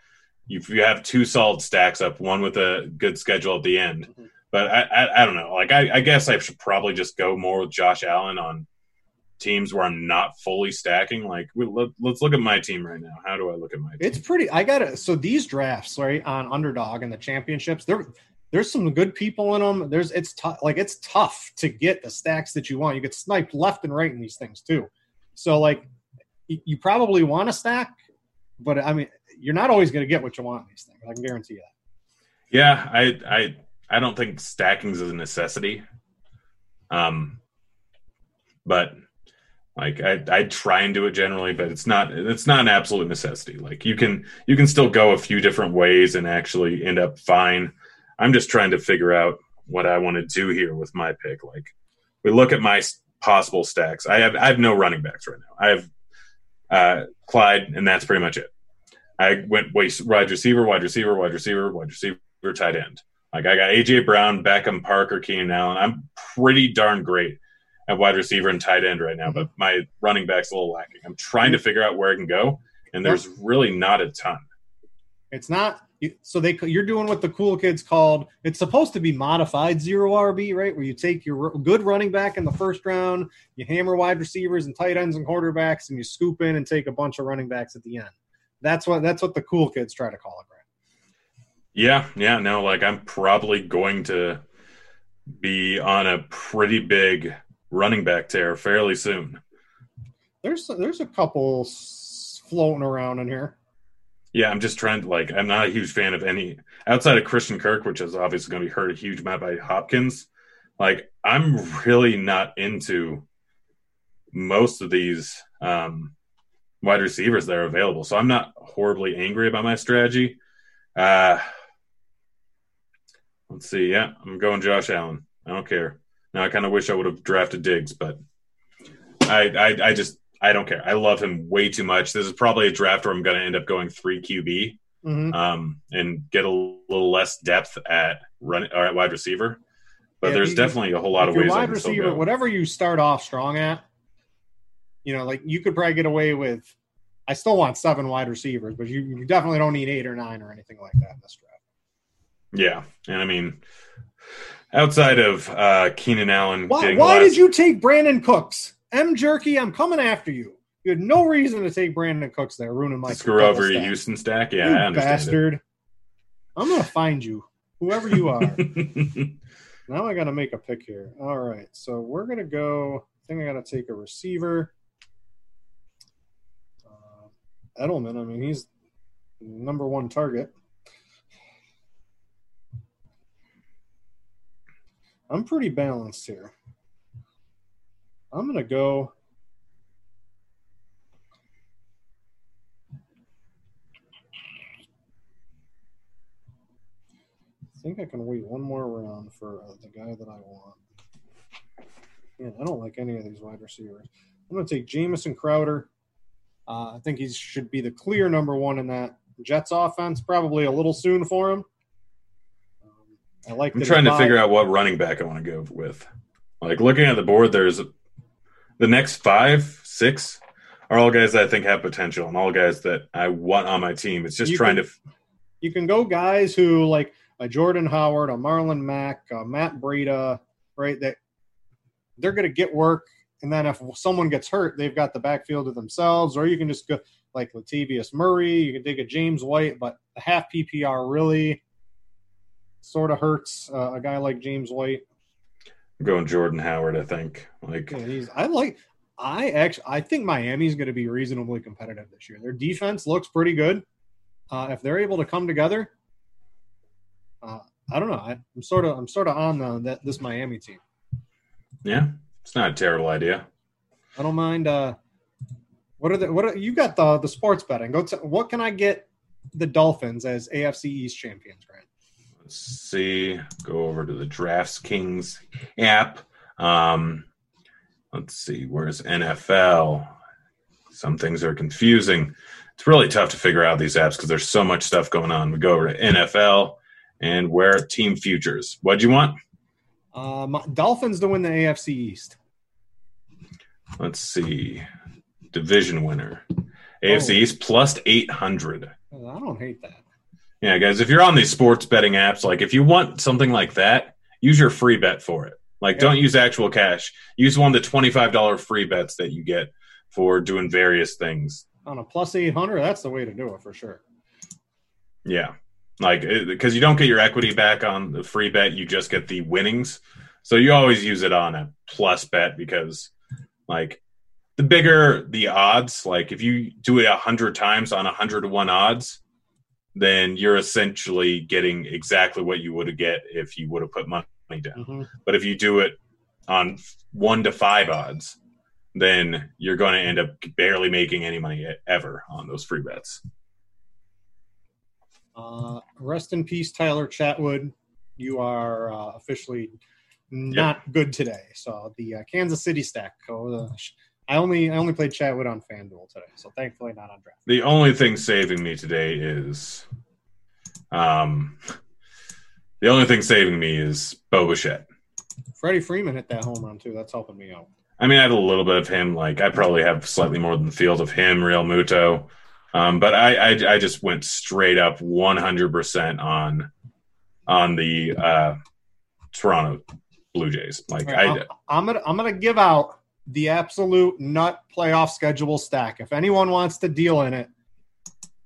If you have two solid stacks up, one with a good schedule at the end. Mm-hmm. But I, I, I, don't know. Like I, I guess I should probably just go more with Josh Allen on teams where I'm not fully stacking. Like let, us look at my team right now. How do I look at my? Team? It's pretty. I got it. So these drafts, right, on underdog and the championships, there, there's some good people in them. There's it's tough. Like it's tough to get the stacks that you want. You get sniped left and right in these things too. So like you probably want to stack, but I mean you're not always going to get what you want in these things. I can guarantee you that. Yeah, I I I don't think stacking is a necessity. Um, but like I I try and do it generally, but it's not it's not an absolute necessity. Like you can you can still go a few different ways and actually end up fine. I'm just trying to figure out what I want to do here with my pick. Like we look at my possible stacks. I have I have no running backs right now. I have uh, Clyde, and that's pretty much it. I went wide receiver, wide receiver, wide receiver, wide receiver, tight end. Like I got AJ Brown, Beckham, Parker, Keenan Allen. I'm pretty darn great at wide receiver and tight end right now, mm-hmm. but my running back's a little lacking. I'm trying to figure out where I can go, and there's really not a ton. It's not so they you're doing what the cool kids called it's supposed to be modified zero RB, right? Where you take your good running back in the first round, you hammer wide receivers and tight ends and quarterbacks, and you scoop in and take a bunch of running backs at the end. That's what that's what the cool kids try to call it? Yeah, yeah, no, like I'm probably going to be on a pretty big running back tear fairly soon. There's there's a couple floating around in here. Yeah, I'm just trying to like. I'm not a huge fan of any outside of Christian Kirk, which is obviously going to be hurt a huge amount by Hopkins. Like, I'm really not into most of these um, wide receivers that are available. So I'm not horribly angry about my strategy. Uh, let's see. Yeah, I'm going Josh Allen. I don't care. Now I kind of wish I would have drafted Diggs, but I, I, I just I don't care. I love him way too much. This is probably a draft where I'm going to end up going three QB mm-hmm. um, and get a little less depth at run or at wide receiver. But yeah, there's definitely a whole lot of ways. Wide receiver, whatever you start off strong at, you know, like you could probably get away with. I still want seven wide receivers, but you, you definitely don't need eight or nine or anything like that in this draft. Yeah, and I mean, outside of uh, Keenan Allen, why, why did you take Brandin Cooks? M Jerky, I'm coming after you. You had no reason to take Brandin Cooks there, ruining my screw over your Houston stack. Yeah, you I understand bastard. It. I'm gonna find you, whoever you are. now I gotta make a pick here. All right, so we're gonna go. I think I gotta take a receiver. Uh, Edelman. I mean, he's number one target. I'm pretty balanced here. I'm going to go. I think I can wait one more round for uh, the guy that I want. Man, I don't like any of these wide receivers. I'm going to take Jamison Crowder. Uh, I think he should be the clear number one in that Jets offense. Probably a little soon for him. I like. I'm trying to figure out what running back I want to go with. Like looking at the board, there's the next five, six are all guys that I think have potential and all guys that I want on my team. It's just you trying can, to. You can go guys who like a Jordan Howard, a Marlon Mack, a Matt Breida, right? That they're going to get work, and then if someone gets hurt, they've got the backfield to themselves. Or you can just go like Latavius Murray. You can take a James White, but the half PPR really sort of hurts uh, a guy like James White going Jordan Howard. I think like yeah, he's. I like. I actually I think Miami's going to be reasonably competitive this year. Their defense looks pretty good. Uh, if they're able to come together, uh, I don't know. I, am sort of I'm sort of on the, that this Miami team. Yeah, it's not a terrible idea. I don't mind. Uh, what are the what are, you got the the sports betting? Go to what can I get the Dolphins as AFC East champions, Grant? Let's see. Go over to the DraftKings app. Um, let's see. Where's NFL? Some things are confusing. It's really tough to figure out these apps because there's so much stuff going on. We go over to NFL and where team futures. What'd you want? Um, Dolphins to win the AFC East. Let's see. Division winner. AFC oh. East plus 800. I don't hate that. Yeah, guys, if you're on these sports betting apps, like if you want something like that, use your free bet for it. Like, yeah. don't use actual cash. Use one of the $25 free bets that you get for doing various things. On a plus 800, that's the way to do it for sure. Yeah. Like, because you don't get your equity back on the free bet, you just get the winnings. So you always use it on a plus bet because, like, the bigger the odds, like if you do it a hundred times on a hundred to one odds, then you're essentially getting exactly what you would have get if you would have put money down. Mm-hmm. But if you do it on one to five odds, then you're going to end up barely making any money ever on those free bets. Uh, rest in peace, Tyler Chatwood. You are uh, officially not yep. good today. So the uh, Kansas City stack, oh, the I only I only played Chatwood on FanDuel today, so thankfully not on draft. The only thing saving me today is, um, the only thing saving me is Bo Bichette. Freddie Freeman hit that home run too. That's helping me out. I mean, I have a little bit of him. Like I probably have slightly more than the field of him, Realmuto. Um, but I, I, I just went straight up 100% on on the uh, Toronto Blue Jays. Like right, I, I'm gonna I'm gonna give out the absolute nut playoff schedule stack. If anyone wants to deal in it,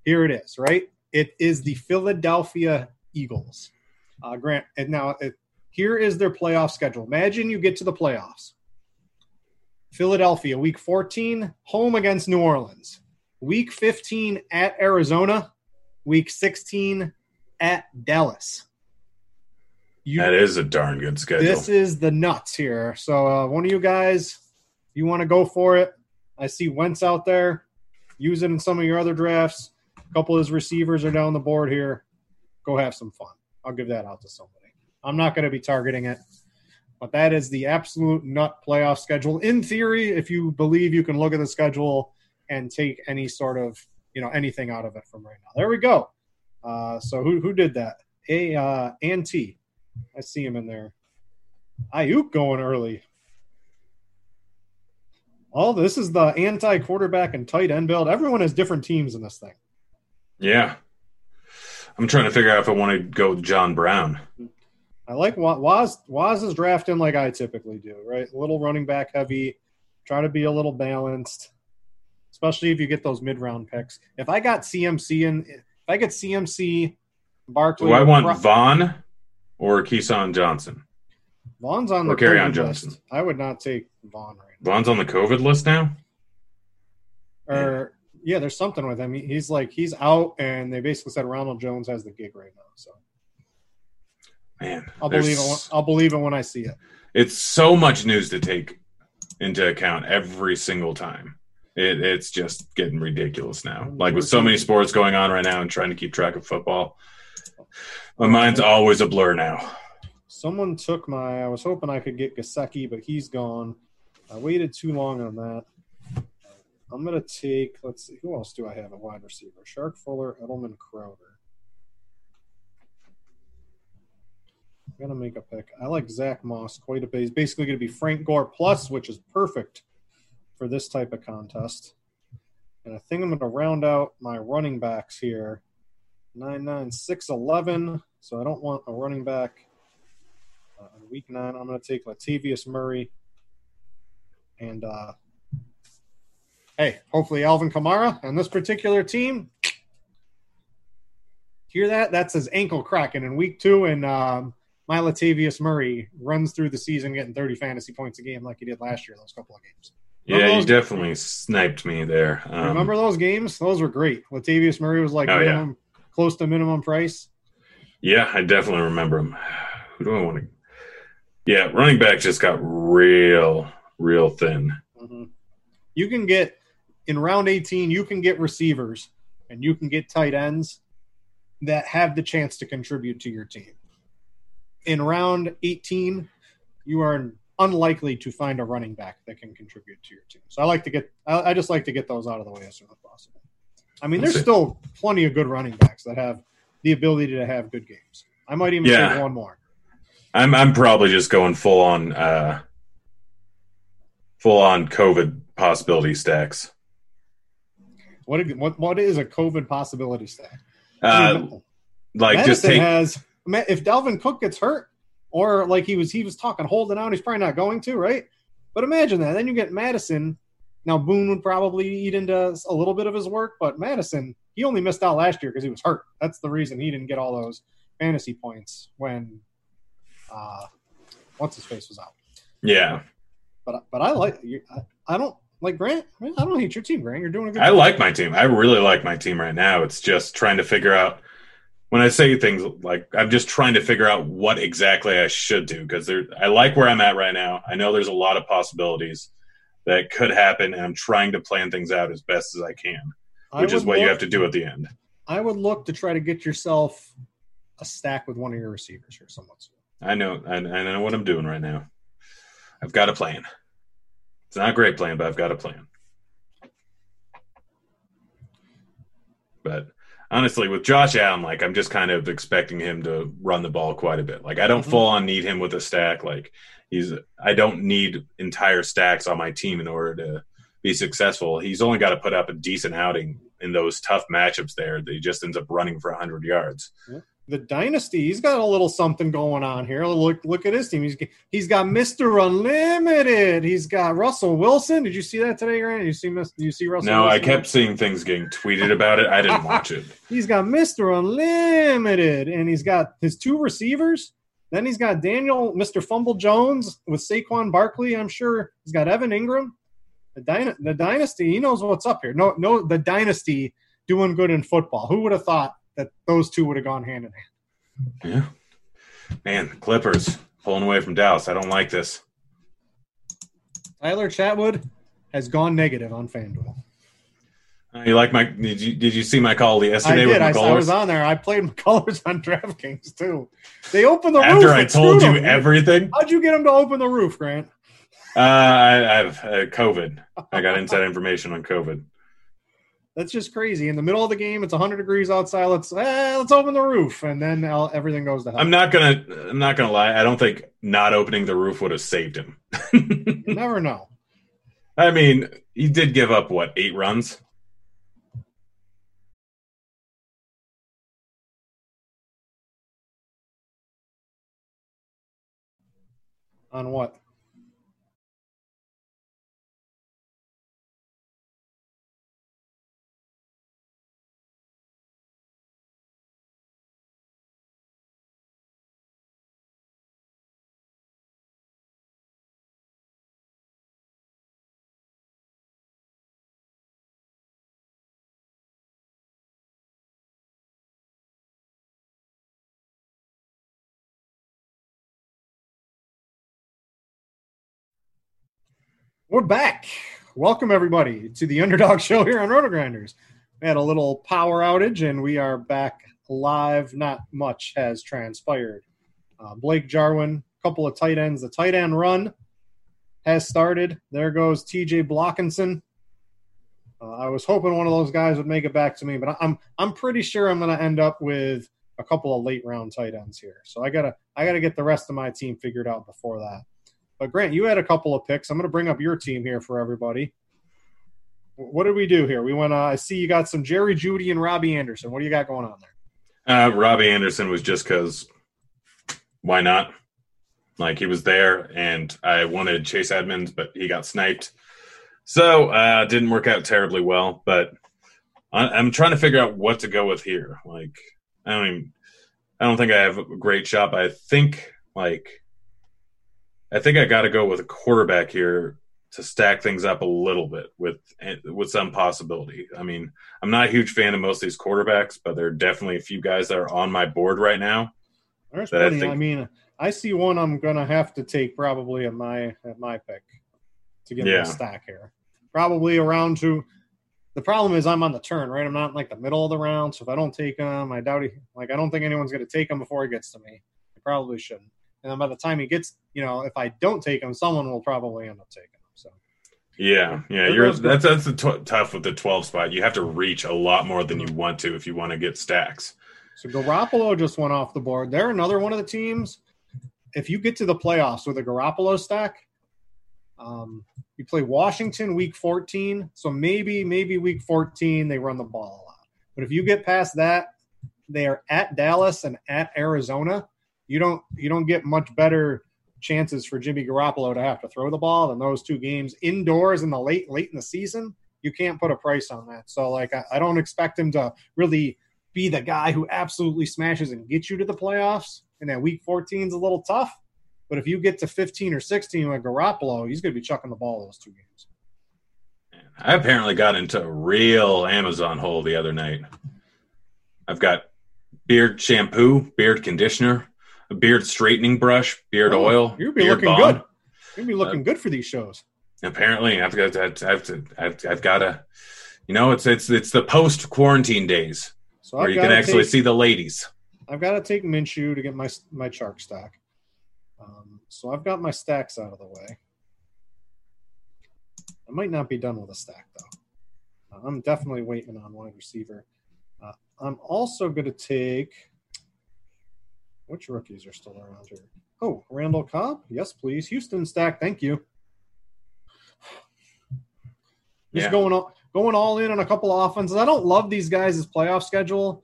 here it is, right? It is the Philadelphia Eagles. Uh, Grant, and now it, here is their playoff schedule. Imagine you get to the playoffs. Philadelphia, week 14, home against New Orleans. Week 15 at Arizona. Week 16 at Dallas. You, that is a darn good schedule. This is the nuts here. So, uh, one of you guys, you want to go for it? I see Wentz out there. Use it in some of your other drafts. A couple of his receivers are down the board here. Go have some fun. I'll give that out to somebody. I'm not going to be targeting it, but that is the absolute nut playoff schedule. In theory, if you believe you can look at the schedule and take any sort of you know anything out of it from right now. There we go. Uh, so who who did that? A uh, T. I see him in there. Aiyuk going early. All this is the anti quarterback and tight end build. Everyone has different teams in this thing. Yeah. I'm trying to figure out if I want to go with John Brown. I like Waz. Waz is drafting like I typically do, right? A little running back heavy. Try to be a little balanced, especially if you get those mid round picks. If I got CMC in, if I get CMC, Barkley. Do I want Vaughn or Keyshawn Johnson? Vaughn's on the or Kerryon Johnson. List. I would not take Vaughn right now. Vaughn's on the COVID list now. Or yeah, there's something with him. He's like he's out, and they basically said Ronald Jones has the gig right now. So, man, I'll believe it. I'll believe it when I see it. It's so much news to take into account every single time. It, it's just getting ridiculous now. Like with so many sports going on right now, and trying to keep track of football, my mind's always a blur now. Someone took my. I was hoping I could get Gesicki, but he's gone. I waited too long on that. I'm to take, let's see, who else do I have a wide receiver? Chark Fuller, Edelman, Crowder. I'm to make a pick. I like Zach Moss quite a bit. He's basically to be Frank Gore plus, which is perfect for this type of contest. And I think I'm to round out my running backs here. 9, 9, 6, 11. So I don't want a running back uh, in week nine. I'm going to take Latavius Murray and uh, hey, hopefully Alvin Kamara and this particular team. Hear that? That's his ankle cracking in week two, and um, my Latavius Murray runs through the season getting 30 fantasy points a game like he did last year. Those couple of games. Remember yeah, you definitely games? sniped me there. Um, remember those games? Those were great. Latavius Murray was like oh, minimum, yeah. close to minimum price. Yeah, I definitely remember him. Who do I want to? Yeah, running back just got real, real thin. Mm-hmm. You can get in round 18, you can get receivers and you can get tight ends that have the chance to contribute to your team. In round 18, you are unlikely to find a running back that can contribute to your team. So I like to get, I, just like to get those out of the way as soon as possible. I mean, there's still plenty of good running backs that have the ability to have good games. I might even yeah. take one more. I'm I'm probably just going full on uh full on COVID possibility stacks. What what what is a COVID possibility stack? Uh, like Mattison just take has if Dalvin Cook gets hurt or like he was he was talking holding out, he's probably not going to, right? But imagine that. Then you get Mattison. Now Boone would probably eat into a little bit of his work, but Mattison he only missed out last year because he was hurt. That's the reason he didn't get all those fantasy points when uh, what's his face was out. Yeah, but but I like I, I don't like Grant, I don't hate your team, Grant. You're doing a good. I like my team. I really like my team right now. It's just trying to figure out. When I say things like I'm just trying to figure out what exactly I should do because there, I like where I'm at right now. I know there's a lot of possibilities that could happen, and I'm trying to plan things out as best as I can, which I is what look, you have to do at the end. I would look to try to get yourself a stack with one of your receivers or soon. I know, I, I know what I'm doing right now. I've got a plan. It's not a great plan, but I've got a plan. But honestly, with Josh Allen, like I'm just kind of expecting him to run the ball quite a bit. Like I don't mm-hmm. full on need him with a stack. Like he's I don't need entire stacks on my team in order to be successful. He's only got to put up a decent outing in those tough matchups there that he just ends up running for 100 yards. Yeah the dynasty. He's got a little something going on here. Look, look at his team. He's he's got Mister Unlimited. He's got Russell Wilson. Did you see that today, Grant? You see, Mister? you see Russell? No, Wilson? I kept seeing things getting tweeted about it. I didn't watch it. he's got Mister Unlimited, and he's got his two receivers. Then he's got Daniel, Mr. Fumble Jones with Saquon Barkley. I'm sure he's got Evan Engram. The, dyna- the dynasty, he knows what's up here. No, no, the dynasty doing good in football. Who would have thought that those two would have gone hand in hand? Yeah. Man, the Clippers pulling away from Dallas. I don't like this. Tyler Chatwood has gone negative on FanDuel. Uh, you like my? Did you did you see my call yesterday I with did. I, McCullers? I was on there. I played McCullers on DraftKings too. They opened the roof. After I told you them. everything, How'd you get them to open the roof, Grant? uh, I, I have uh, COVID. I got inside information on COVID. That's just crazy. In the middle of the game, it's 100 degrees outside. Let's eh, let's open the roof, and then all- everything goes to hell. I'm not gonna. I'm not gonna lie. I don't think not opening the roof would have saved him. You never know. I mean, he did give up what eight runs. On what? We're back. Welcome everybody to the Underdog Show here on Roto Grinders. We had a little power outage, and we are back live. Not much has transpired. Uh, Blake Jarwin, a couple of tight ends. The tight end run has started. There goes T.J. Hockenson. Uh, I was hoping one of those guys would make it back to me, but I'm I'm pretty sure I'm going to end up with a couple of late round tight ends here. So I gotta I gotta get the rest of my team figured out before that. But Grant, you had a couple of picks. I'm going to bring up your team here for everybody. What did we do here? We went. Uh, I see you got some Jerry Jeudy and Robbie Anderson. What do you got going on there? Uh, Robbie Anderson was just because. Why not? Like he was there, and I wanted Chase Edmonds, but he got sniped. So uh, didn't work out terribly well. But I'm trying to figure out what to go with here. Like I don't even. I don't think I have a great. But I think like. I think I got to go with a quarterback here to stack things up a little bit with with some possibility. I mean, I'm not a huge fan of most of these quarterbacks, but there are definitely a few guys that are on my board right now. There's But I plenty. I, mean, I see one I'm gonna have to take probably at my at my pick to get Yeah. my stack here. Probably around to. The problem is I'm on the turn, right? I'm not in like the middle of the round, so if I don't take him, I doubt he. Like I don't think anyone's gonna take him before he gets to me. I probably shouldn't. And then by the time he gets, you know, if I don't take him, someone will probably end up taking him. So Yeah, yeah, you're that's that's the t- tough with the 12 spot. You have to reach a lot more than you want to if you want to get stacks. So Garoppolo just went off the board. They're another one of the teams. If you get to the playoffs with a Garoppolo stack, um, you play Washington week 14. So maybe, maybe week 14 they run the ball a lot. But if you get past that, they are at Dallas and at Arizona. You don't you don't get much better chances for Jimmy Garoppolo to have to throw the ball than those two games indoors in the late late in the season. You can't put a price on that. So like I, I don't expect him to really be the guy who absolutely smashes and gets you to the playoffs. And that week 14 is a little tough. But if you get to 15 or 16 with Garoppolo, he's going to be chucking the ball those two games. I apparently got into a real Amazon hole the other night. I've got beard shampoo, beard conditioner, a beard straightening brush, beard Oh, oil. You'll be looking balm. good. You'll be looking good for these shows. Apparently, I've got I've, I've, I've, I've got to, you know, it's it's it's the post quarantine days So where I've you can actually take, see the ladies. I've got to take Minshew to get my my Chark stack. Um, so I've got my stacks out of the way. I might not be done with a stack though. Uh, I'm definitely waiting on wide receiver. Uh, I'm also going to take which rookies are still around here. Oh, Randall Cobb, yes, please. Houston stack, thank you. Just Yeah. going all going all in on a couple of offenses. I don't love these guys' playoff schedule.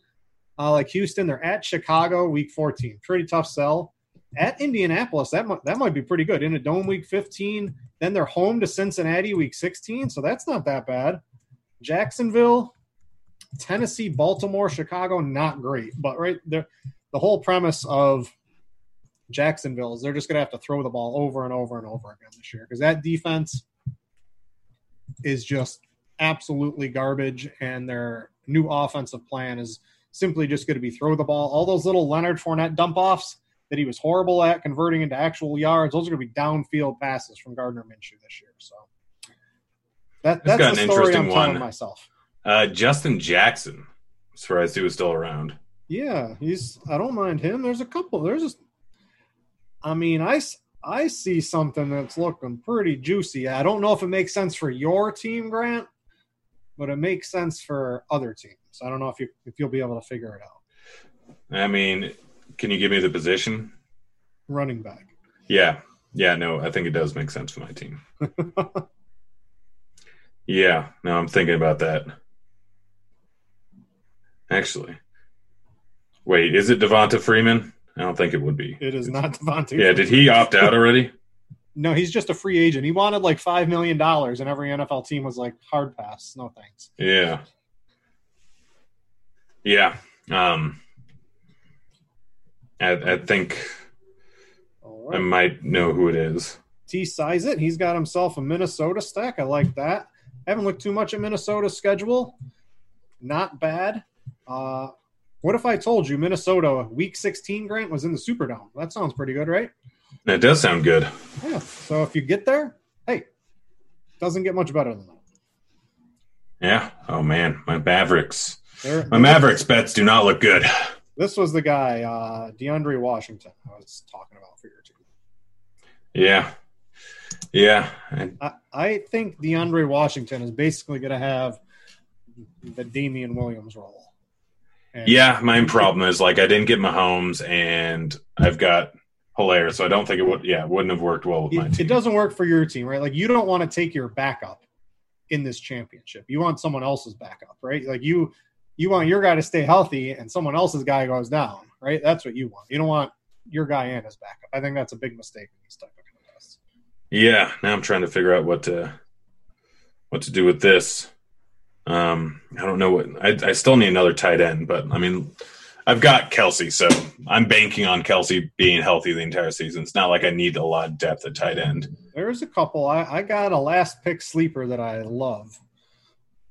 Uh, like Houston, they're at Chicago week 14, pretty tough sell. At Indianapolis, that might, that might be pretty good. In a dome week 15, then they're home to Cincinnati week 16, so that's not that bad. Jacksonville, Tennessee, Baltimore, Chicago, not great, but right there, the whole premise of Jacksonville is they're just going to have to throw the ball over and over and over again this year because that defense is just absolutely garbage, and their new offensive plan is simply just going to be throw the ball. All those little Leonard Fournette dump offs that he was horrible at converting into actual yards, those are going to be downfield passes from Gardner Minshew this year. So that, That's the story I'm telling one. myself. Uh, Justin Jackson. Surprised he was still around. Yeah, he's. I don't mind him. There's a couple. There's just. I mean, I I see something that's looking pretty juicy. I don't know if it makes sense for your team, Grant, but it makes sense for other teams. I don't know if you if you'll be able to figure it out. I mean, can you give me the position? Running back. Yeah. Yeah, no, I think it does make sense for my team. Yeah, no, I'm thinking about that. Actually. Wait, is it Devonta Freeman? I don't think it would be. It is not Devonta. Yeah, did he opt out already? No, he's just a free agent. He wanted like five million dollars, and every NFL team was like, "Hard pass, no thanks." Yeah. Yeah. Um I, I think All I might know who it is. T size it. He's got himself a Minnesota stack. I like that. I Haven't looked too much at Minnesota's schedule. Not bad. Uh, what if I told you Minnesota Week 16 Grant was in the Superdome? That sounds pretty good, right? That does sound good. Yeah. So if you get there, hey, doesn't get much better than that. Yeah. Oh man, my Mavericks. There, My Mavericks bets do not look good. This was the guy, uh, DeAndre Washington, I was talking about for your team. Yeah. Yeah. I- I, I think DeAndre Washington is basically going to have the Damien Williams role. And Yeah, my problem is like I didn't get Mahomes and I've got Helaire, so I don't think it would yeah, it wouldn't have worked well with my it, team. it doesn't work for your team, right? Like you don't want to take your backup in this championship. You want someone else's backup, right? Like you you want your guy to stay healthy and someone else's guy goes down, right? That's what you want. You don't want your guy and his backup. I think that's a big mistake in these type of contests. Yeah, now I'm trying to figure out what to what to do with this. Um, I don't know what I, I still need another tight end, but I mean, I've got Kelce, so I'm banking on Kelce being healthy the entire season. It's not like I need a lot of depth at tight end. There's a couple. I, I got a last pick sleeper that I love.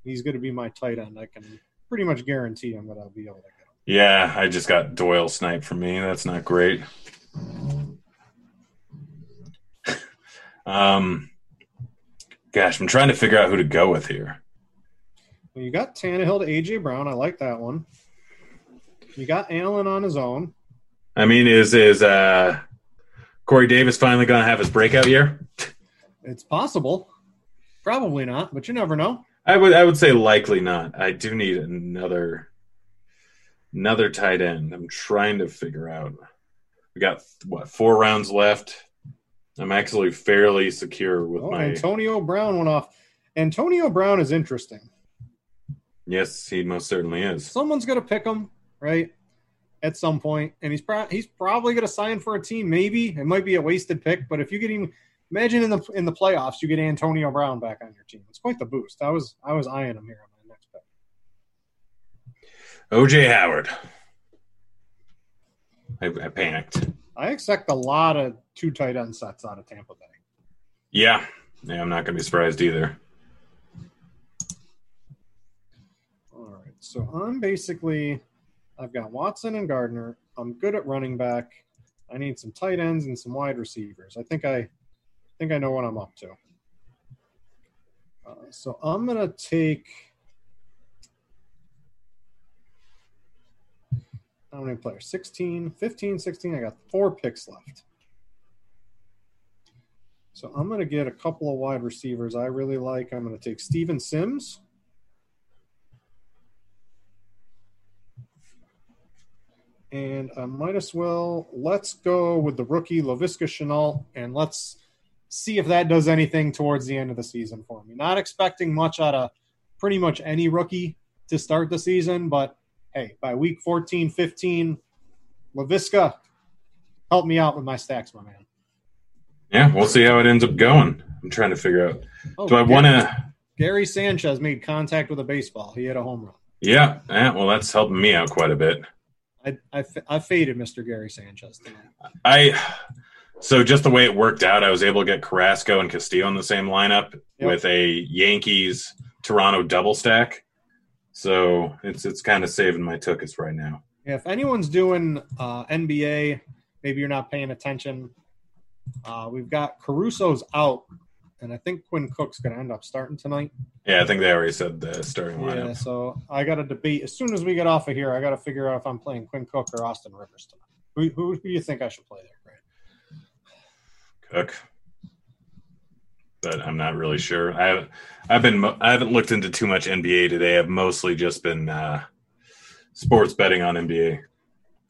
He's going to be my tight end. I can pretty much guarantee I'm going to be able to get him. Yeah, I just got Doyle snipe for me. That's not great. um, gosh, I'm trying to figure out who to go with here. Well, you got Tannehill to AJ Brown. I like that one. You got Allen on his own. I mean, is is uh, Corey Davis finally going to have his breakout year? It's possible. Probably not, but you never know. I would I would say likely not. I do need another another tight end. I'm trying to figure out. We got what four rounds left. I'm actually fairly secure with Oh, my. Antonio Brown went off. Antonio Brown is interesting. Yes, he most certainly is. Someone's going to pick him, right? At some point, and he's pro- he's probably going to sign for a team. Maybe it might be a wasted pick, but if you get him, imagine in the in the playoffs, you get Antonio Brown back on your team. It's quite the boost. I was I was eyeing him here on my next pick. OJ Howard. I, I panicked. I expect a lot of two tight end sets out of Tampa Bay. Yeah, yeah. I'm not going to be surprised either. All right. So I'm basically, I've got Watson and Gardner. I'm good at running back. I need some tight ends and some wide receivers. I think I, think I know what I'm up to. Uh, so I'm gonna take. How many players? 16, 15, 16. I got four picks left. So I'm going to get a couple of wide receivers I really like. I'm going to take Steven Sims. And I might as well let's go with the rookie Laviska Shenault and let's see if that does anything towards the end of the season for me. Not expecting much out of pretty much any rookie to start the season, but hey, by week 14, 15, Laviska, help me out with my stacks, my man. Yeah, we'll see how it ends up going. I'm trying to figure out. Oh, Do I want to? Gary Sanchez made contact with a baseball. He hit a home run. Yeah, yeah. Well, that's helping me out quite a bit. I, I, I faded Mr. Gary Sanchez tonight. I So just the way it worked out, I was able to get Carrasco and Castillo in the same lineup Yep. with a Yankees Toronto double stack. So it's it's kind of saving my tuchus right now. Yeah, if anyone's doing uh, NBA, maybe you're not paying attention. Uh, we've got Caruso's out, and I think Quinn Cook's going to end up starting tonight. Yeah, I think they already said the starting lineup. Yeah, so I got to debate as soon as we get off of here. I got to figure out if I'm playing Quinn Cook or Austin Rivers tonight. Who, who, who do you think I should play there, Grant? Cook, but I'm not really sure. I haven't I've been I haven't looked into too much NBA today. I've mostly just been uh, sports betting on NBA.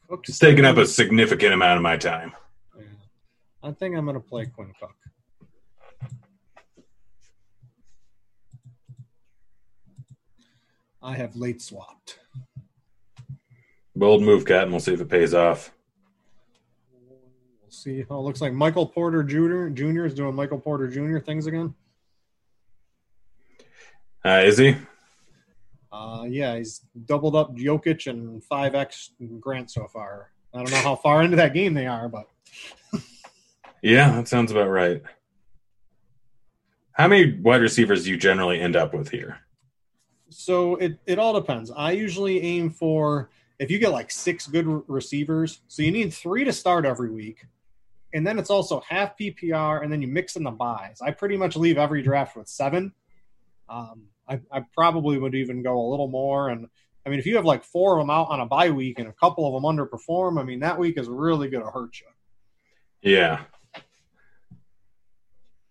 Cook's It's taken up a significant amount of my time. Yeah. I think I'm going to play Quinn Cook. I have late swapped. Bold move, cat, and we'll see if it pays off. We'll see. Oh, it looks like Michael Porter Jr. Jr. is doing Michael Porter Jr. things again. Uh, is he? Uh, yeah, he's doubled up Jokic and five X Grant so far. I don't know how far into that game they are, but Yeah, that sounds about right. How many wide receivers do you generally end up with here? So it it all depends. I usually aim for if you get like six good re- receivers, so you need three to start every week, and then it's also half PPR, and then you mix in the buys. I pretty much leave every draft with seven. Um, I, I probably would even go a little more, and I mean if you have like four of them out on a bye week and a couple of them underperform, I mean that week is really going to hurt you. Yeah.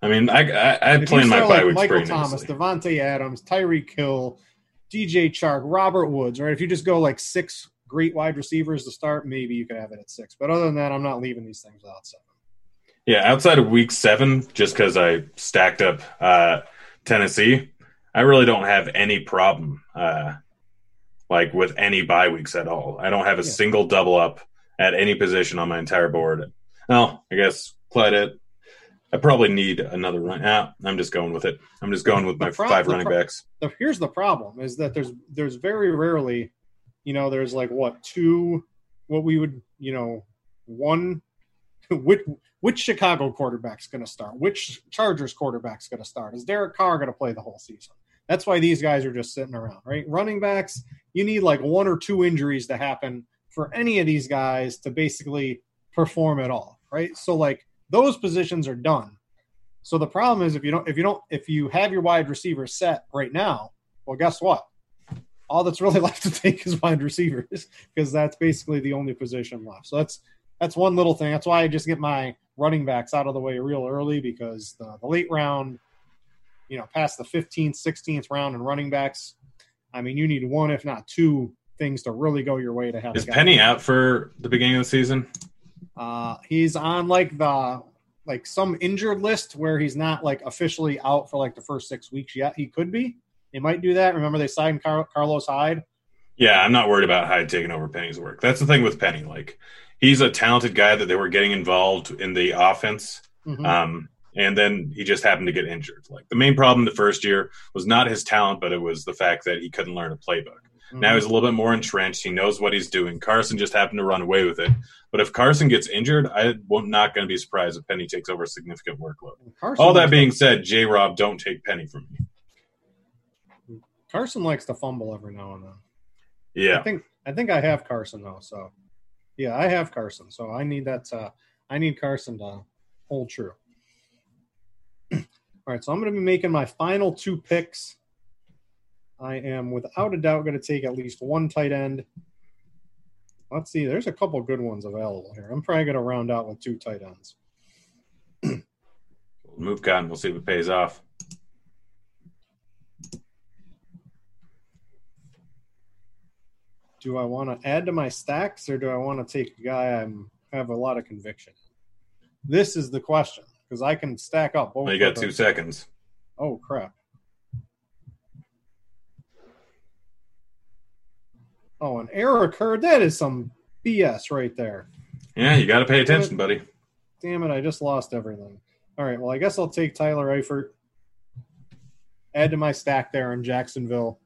I mean, I I, I plan my start bye like weeks Michael Thomas, nicely. Davante Adams, Tyreek Hill, DJ Chark, Robert Woods, right? If you just go like six great wide receivers to start, maybe you could have it at six. But other than that, I'm not leaving these things out seven. Yeah, outside of week seven, just because I stacked up uh, Tennessee, I really don't have any problem uh, like with any bye weeks at all. I don't have a Yeah. single double up at any position on my entire board. Well, I guess Clyde it. I probably need another run. Ah, I'm just going with it. I'm just going with my five running backs. The, here's the problem: is that there's there's very rarely, you know, there's like what two, what we would, you know, one, which which Chicago quarterback's going to start? Which Chargers quarterback's going to start? Is Derek Carr going to play the whole season? That's why these guys are just sitting around, right? Running backs, you need like one or two injuries to happen for any of these guys to basically perform at all, right? So like those positions are done. So the problem is if you don't if you don't if you have your wide receiver set right now, well guess what? All that's really left to take is wide receivers because that's basically the only position left. So that's that's one little thing. That's why I just get my running backs out of the way real early because the, the late round, you know, past the 15th, 16th round in running backs, I mean, you need one, if not two, things to really go your way to have. Is Penny out for the beginning of the season? Uh, he's on like the like some injured list where he's not like officially out for like the first six weeks yet. He could be. They might do that. Remember they signed Car- Carlos Hyde. Yeah, I'm not worried about Hyde taking over Penny's work. That's the thing with Penny. Like, he's a talented guy that they were getting involved in the offense. Mhm. Um, and then he just happened to get injured. Like the main problem the first year was not his talent, but it was the fact that he couldn't learn a playbook. Now he's a little bit more entrenched. He knows what he's doing. Carson just happened to run away with it. But if Carson gets injured, I'm not going to be surprised if Penny takes over a significant workload. Carson All that being said, J. Rob, don't take Penny from me. Carson likes to fumble every now and then. Yeah, I think I think I have Carson though. So yeah, I have Carson. So I need that. Uh, I need Carson to hold true. All right, so I'm going to be making my final two picks. I am without a doubt going to take at least one tight end. Let's see. There's a couple good ones available here. I'm probably going to round out with two tight ends. move cotton. We'll see if it pays off. Do I want to add to my stacks or do I want to take a guy I'm have a lot of conviction? This is the question because I can stack up both. Well, you got two those. seconds. Oh crap! Oh, an error occurred. That is some BS right there. Yeah, you got to pay attention, buddy. Damn it! I just lost everything. All right. Well, I guess I'll take Tyler Eifert. Add to my stack there in Jacksonville.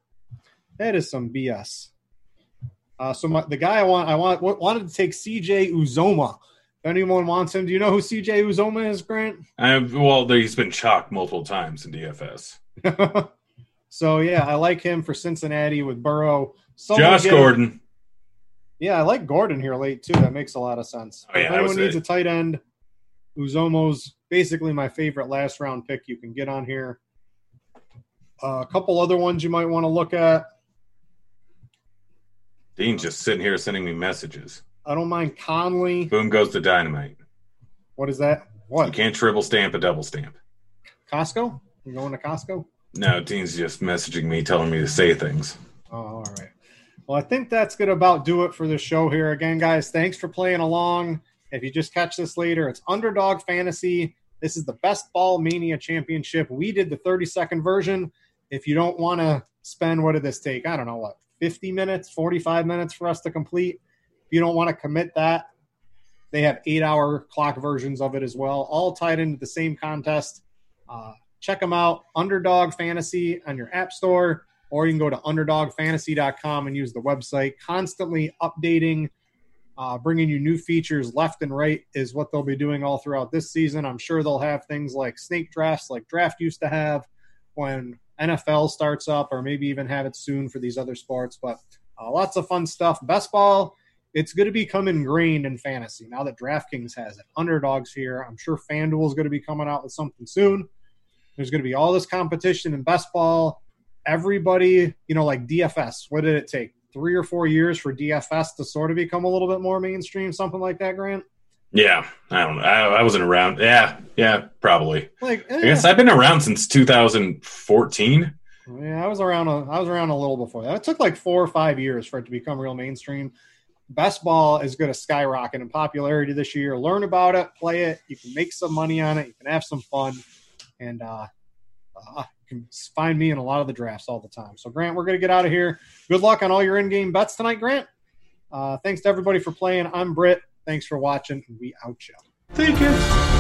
That is some BS. Uh, so my, the guy I want, I want wanted to take CJ Uzomah if anyone wants him, do you know who CJ Uzomah is, Grant? I, well, he's been chalked multiple times in DFS. so yeah, I like him for Cincinnati with Burrow. Someone Josh Gordon. Yeah, I like Gordon here late too. That makes a lot of sense. Oh, yeah, if anyone needs a tight end, Uzomah's basically my favorite last round pick you can get on here. Uh, a couple other ones you might want to look at. Dean's just sitting here sending me messages. I don't mind Conley. Boom goes the dynamite. What is that? What? You can't triple stamp a double stamp. Costco? You going to Costco? No, Dean's just messaging me, telling me to say things. Oh, all right. Well, I think that's going to about do it for the show here. Again, guys, thanks for playing along. If you just catch this later, it's Underdog Fantasy. This is the Best Ball Mania Championship. We did the 30 second version. If you don't want to spend, what did this take? I don't know, what, 50 minutes, 45 minutes for us to complete? If you don't want to commit that, they have eight hour clock versions of it as well, all tied into the same contest. Uh, check them out, Underdog Fantasy on your app store, or you can go to underdogfantasy.com and use the website. Constantly updating, uh, bringing you new features left and right is what they'll be doing all throughout this season. I'm sure they'll have things like snake drafts, like draft used to have when NFL starts up, or maybe even have it soon for these other sports. But uh, lots of fun stuff. Best ball it's going to become ingrained in fantasy now that DraftKings has it. Underdogs here. I'm sure FanDuel is going to be coming out with something soon. There's going to be all this competition in best ball. Everybody, you know, like DFS. What did it take? Three or four years for DFS to sort of become a little bit more mainstream, something like that, Grant? Yeah, I don't know. I, I wasn't around. Yeah, yeah, probably. Like, eh. I guess I've been around since 2014. Yeah, I was around. A, I was around a little before that. It took like four or five years for it to become real mainstream best ball is going to skyrocket in popularity this year. Learn about it, play it. You can make some money on it. You can have some fun, and uh, uh, can find me in a lot of the drafts all the time. So, Grant, we're going to get out of here. Good luck on all your in-game bets tonight, Grant. Uh, thanks to everybody for playing. I'm Britt. Thanks for watching. We out, you. Thank you.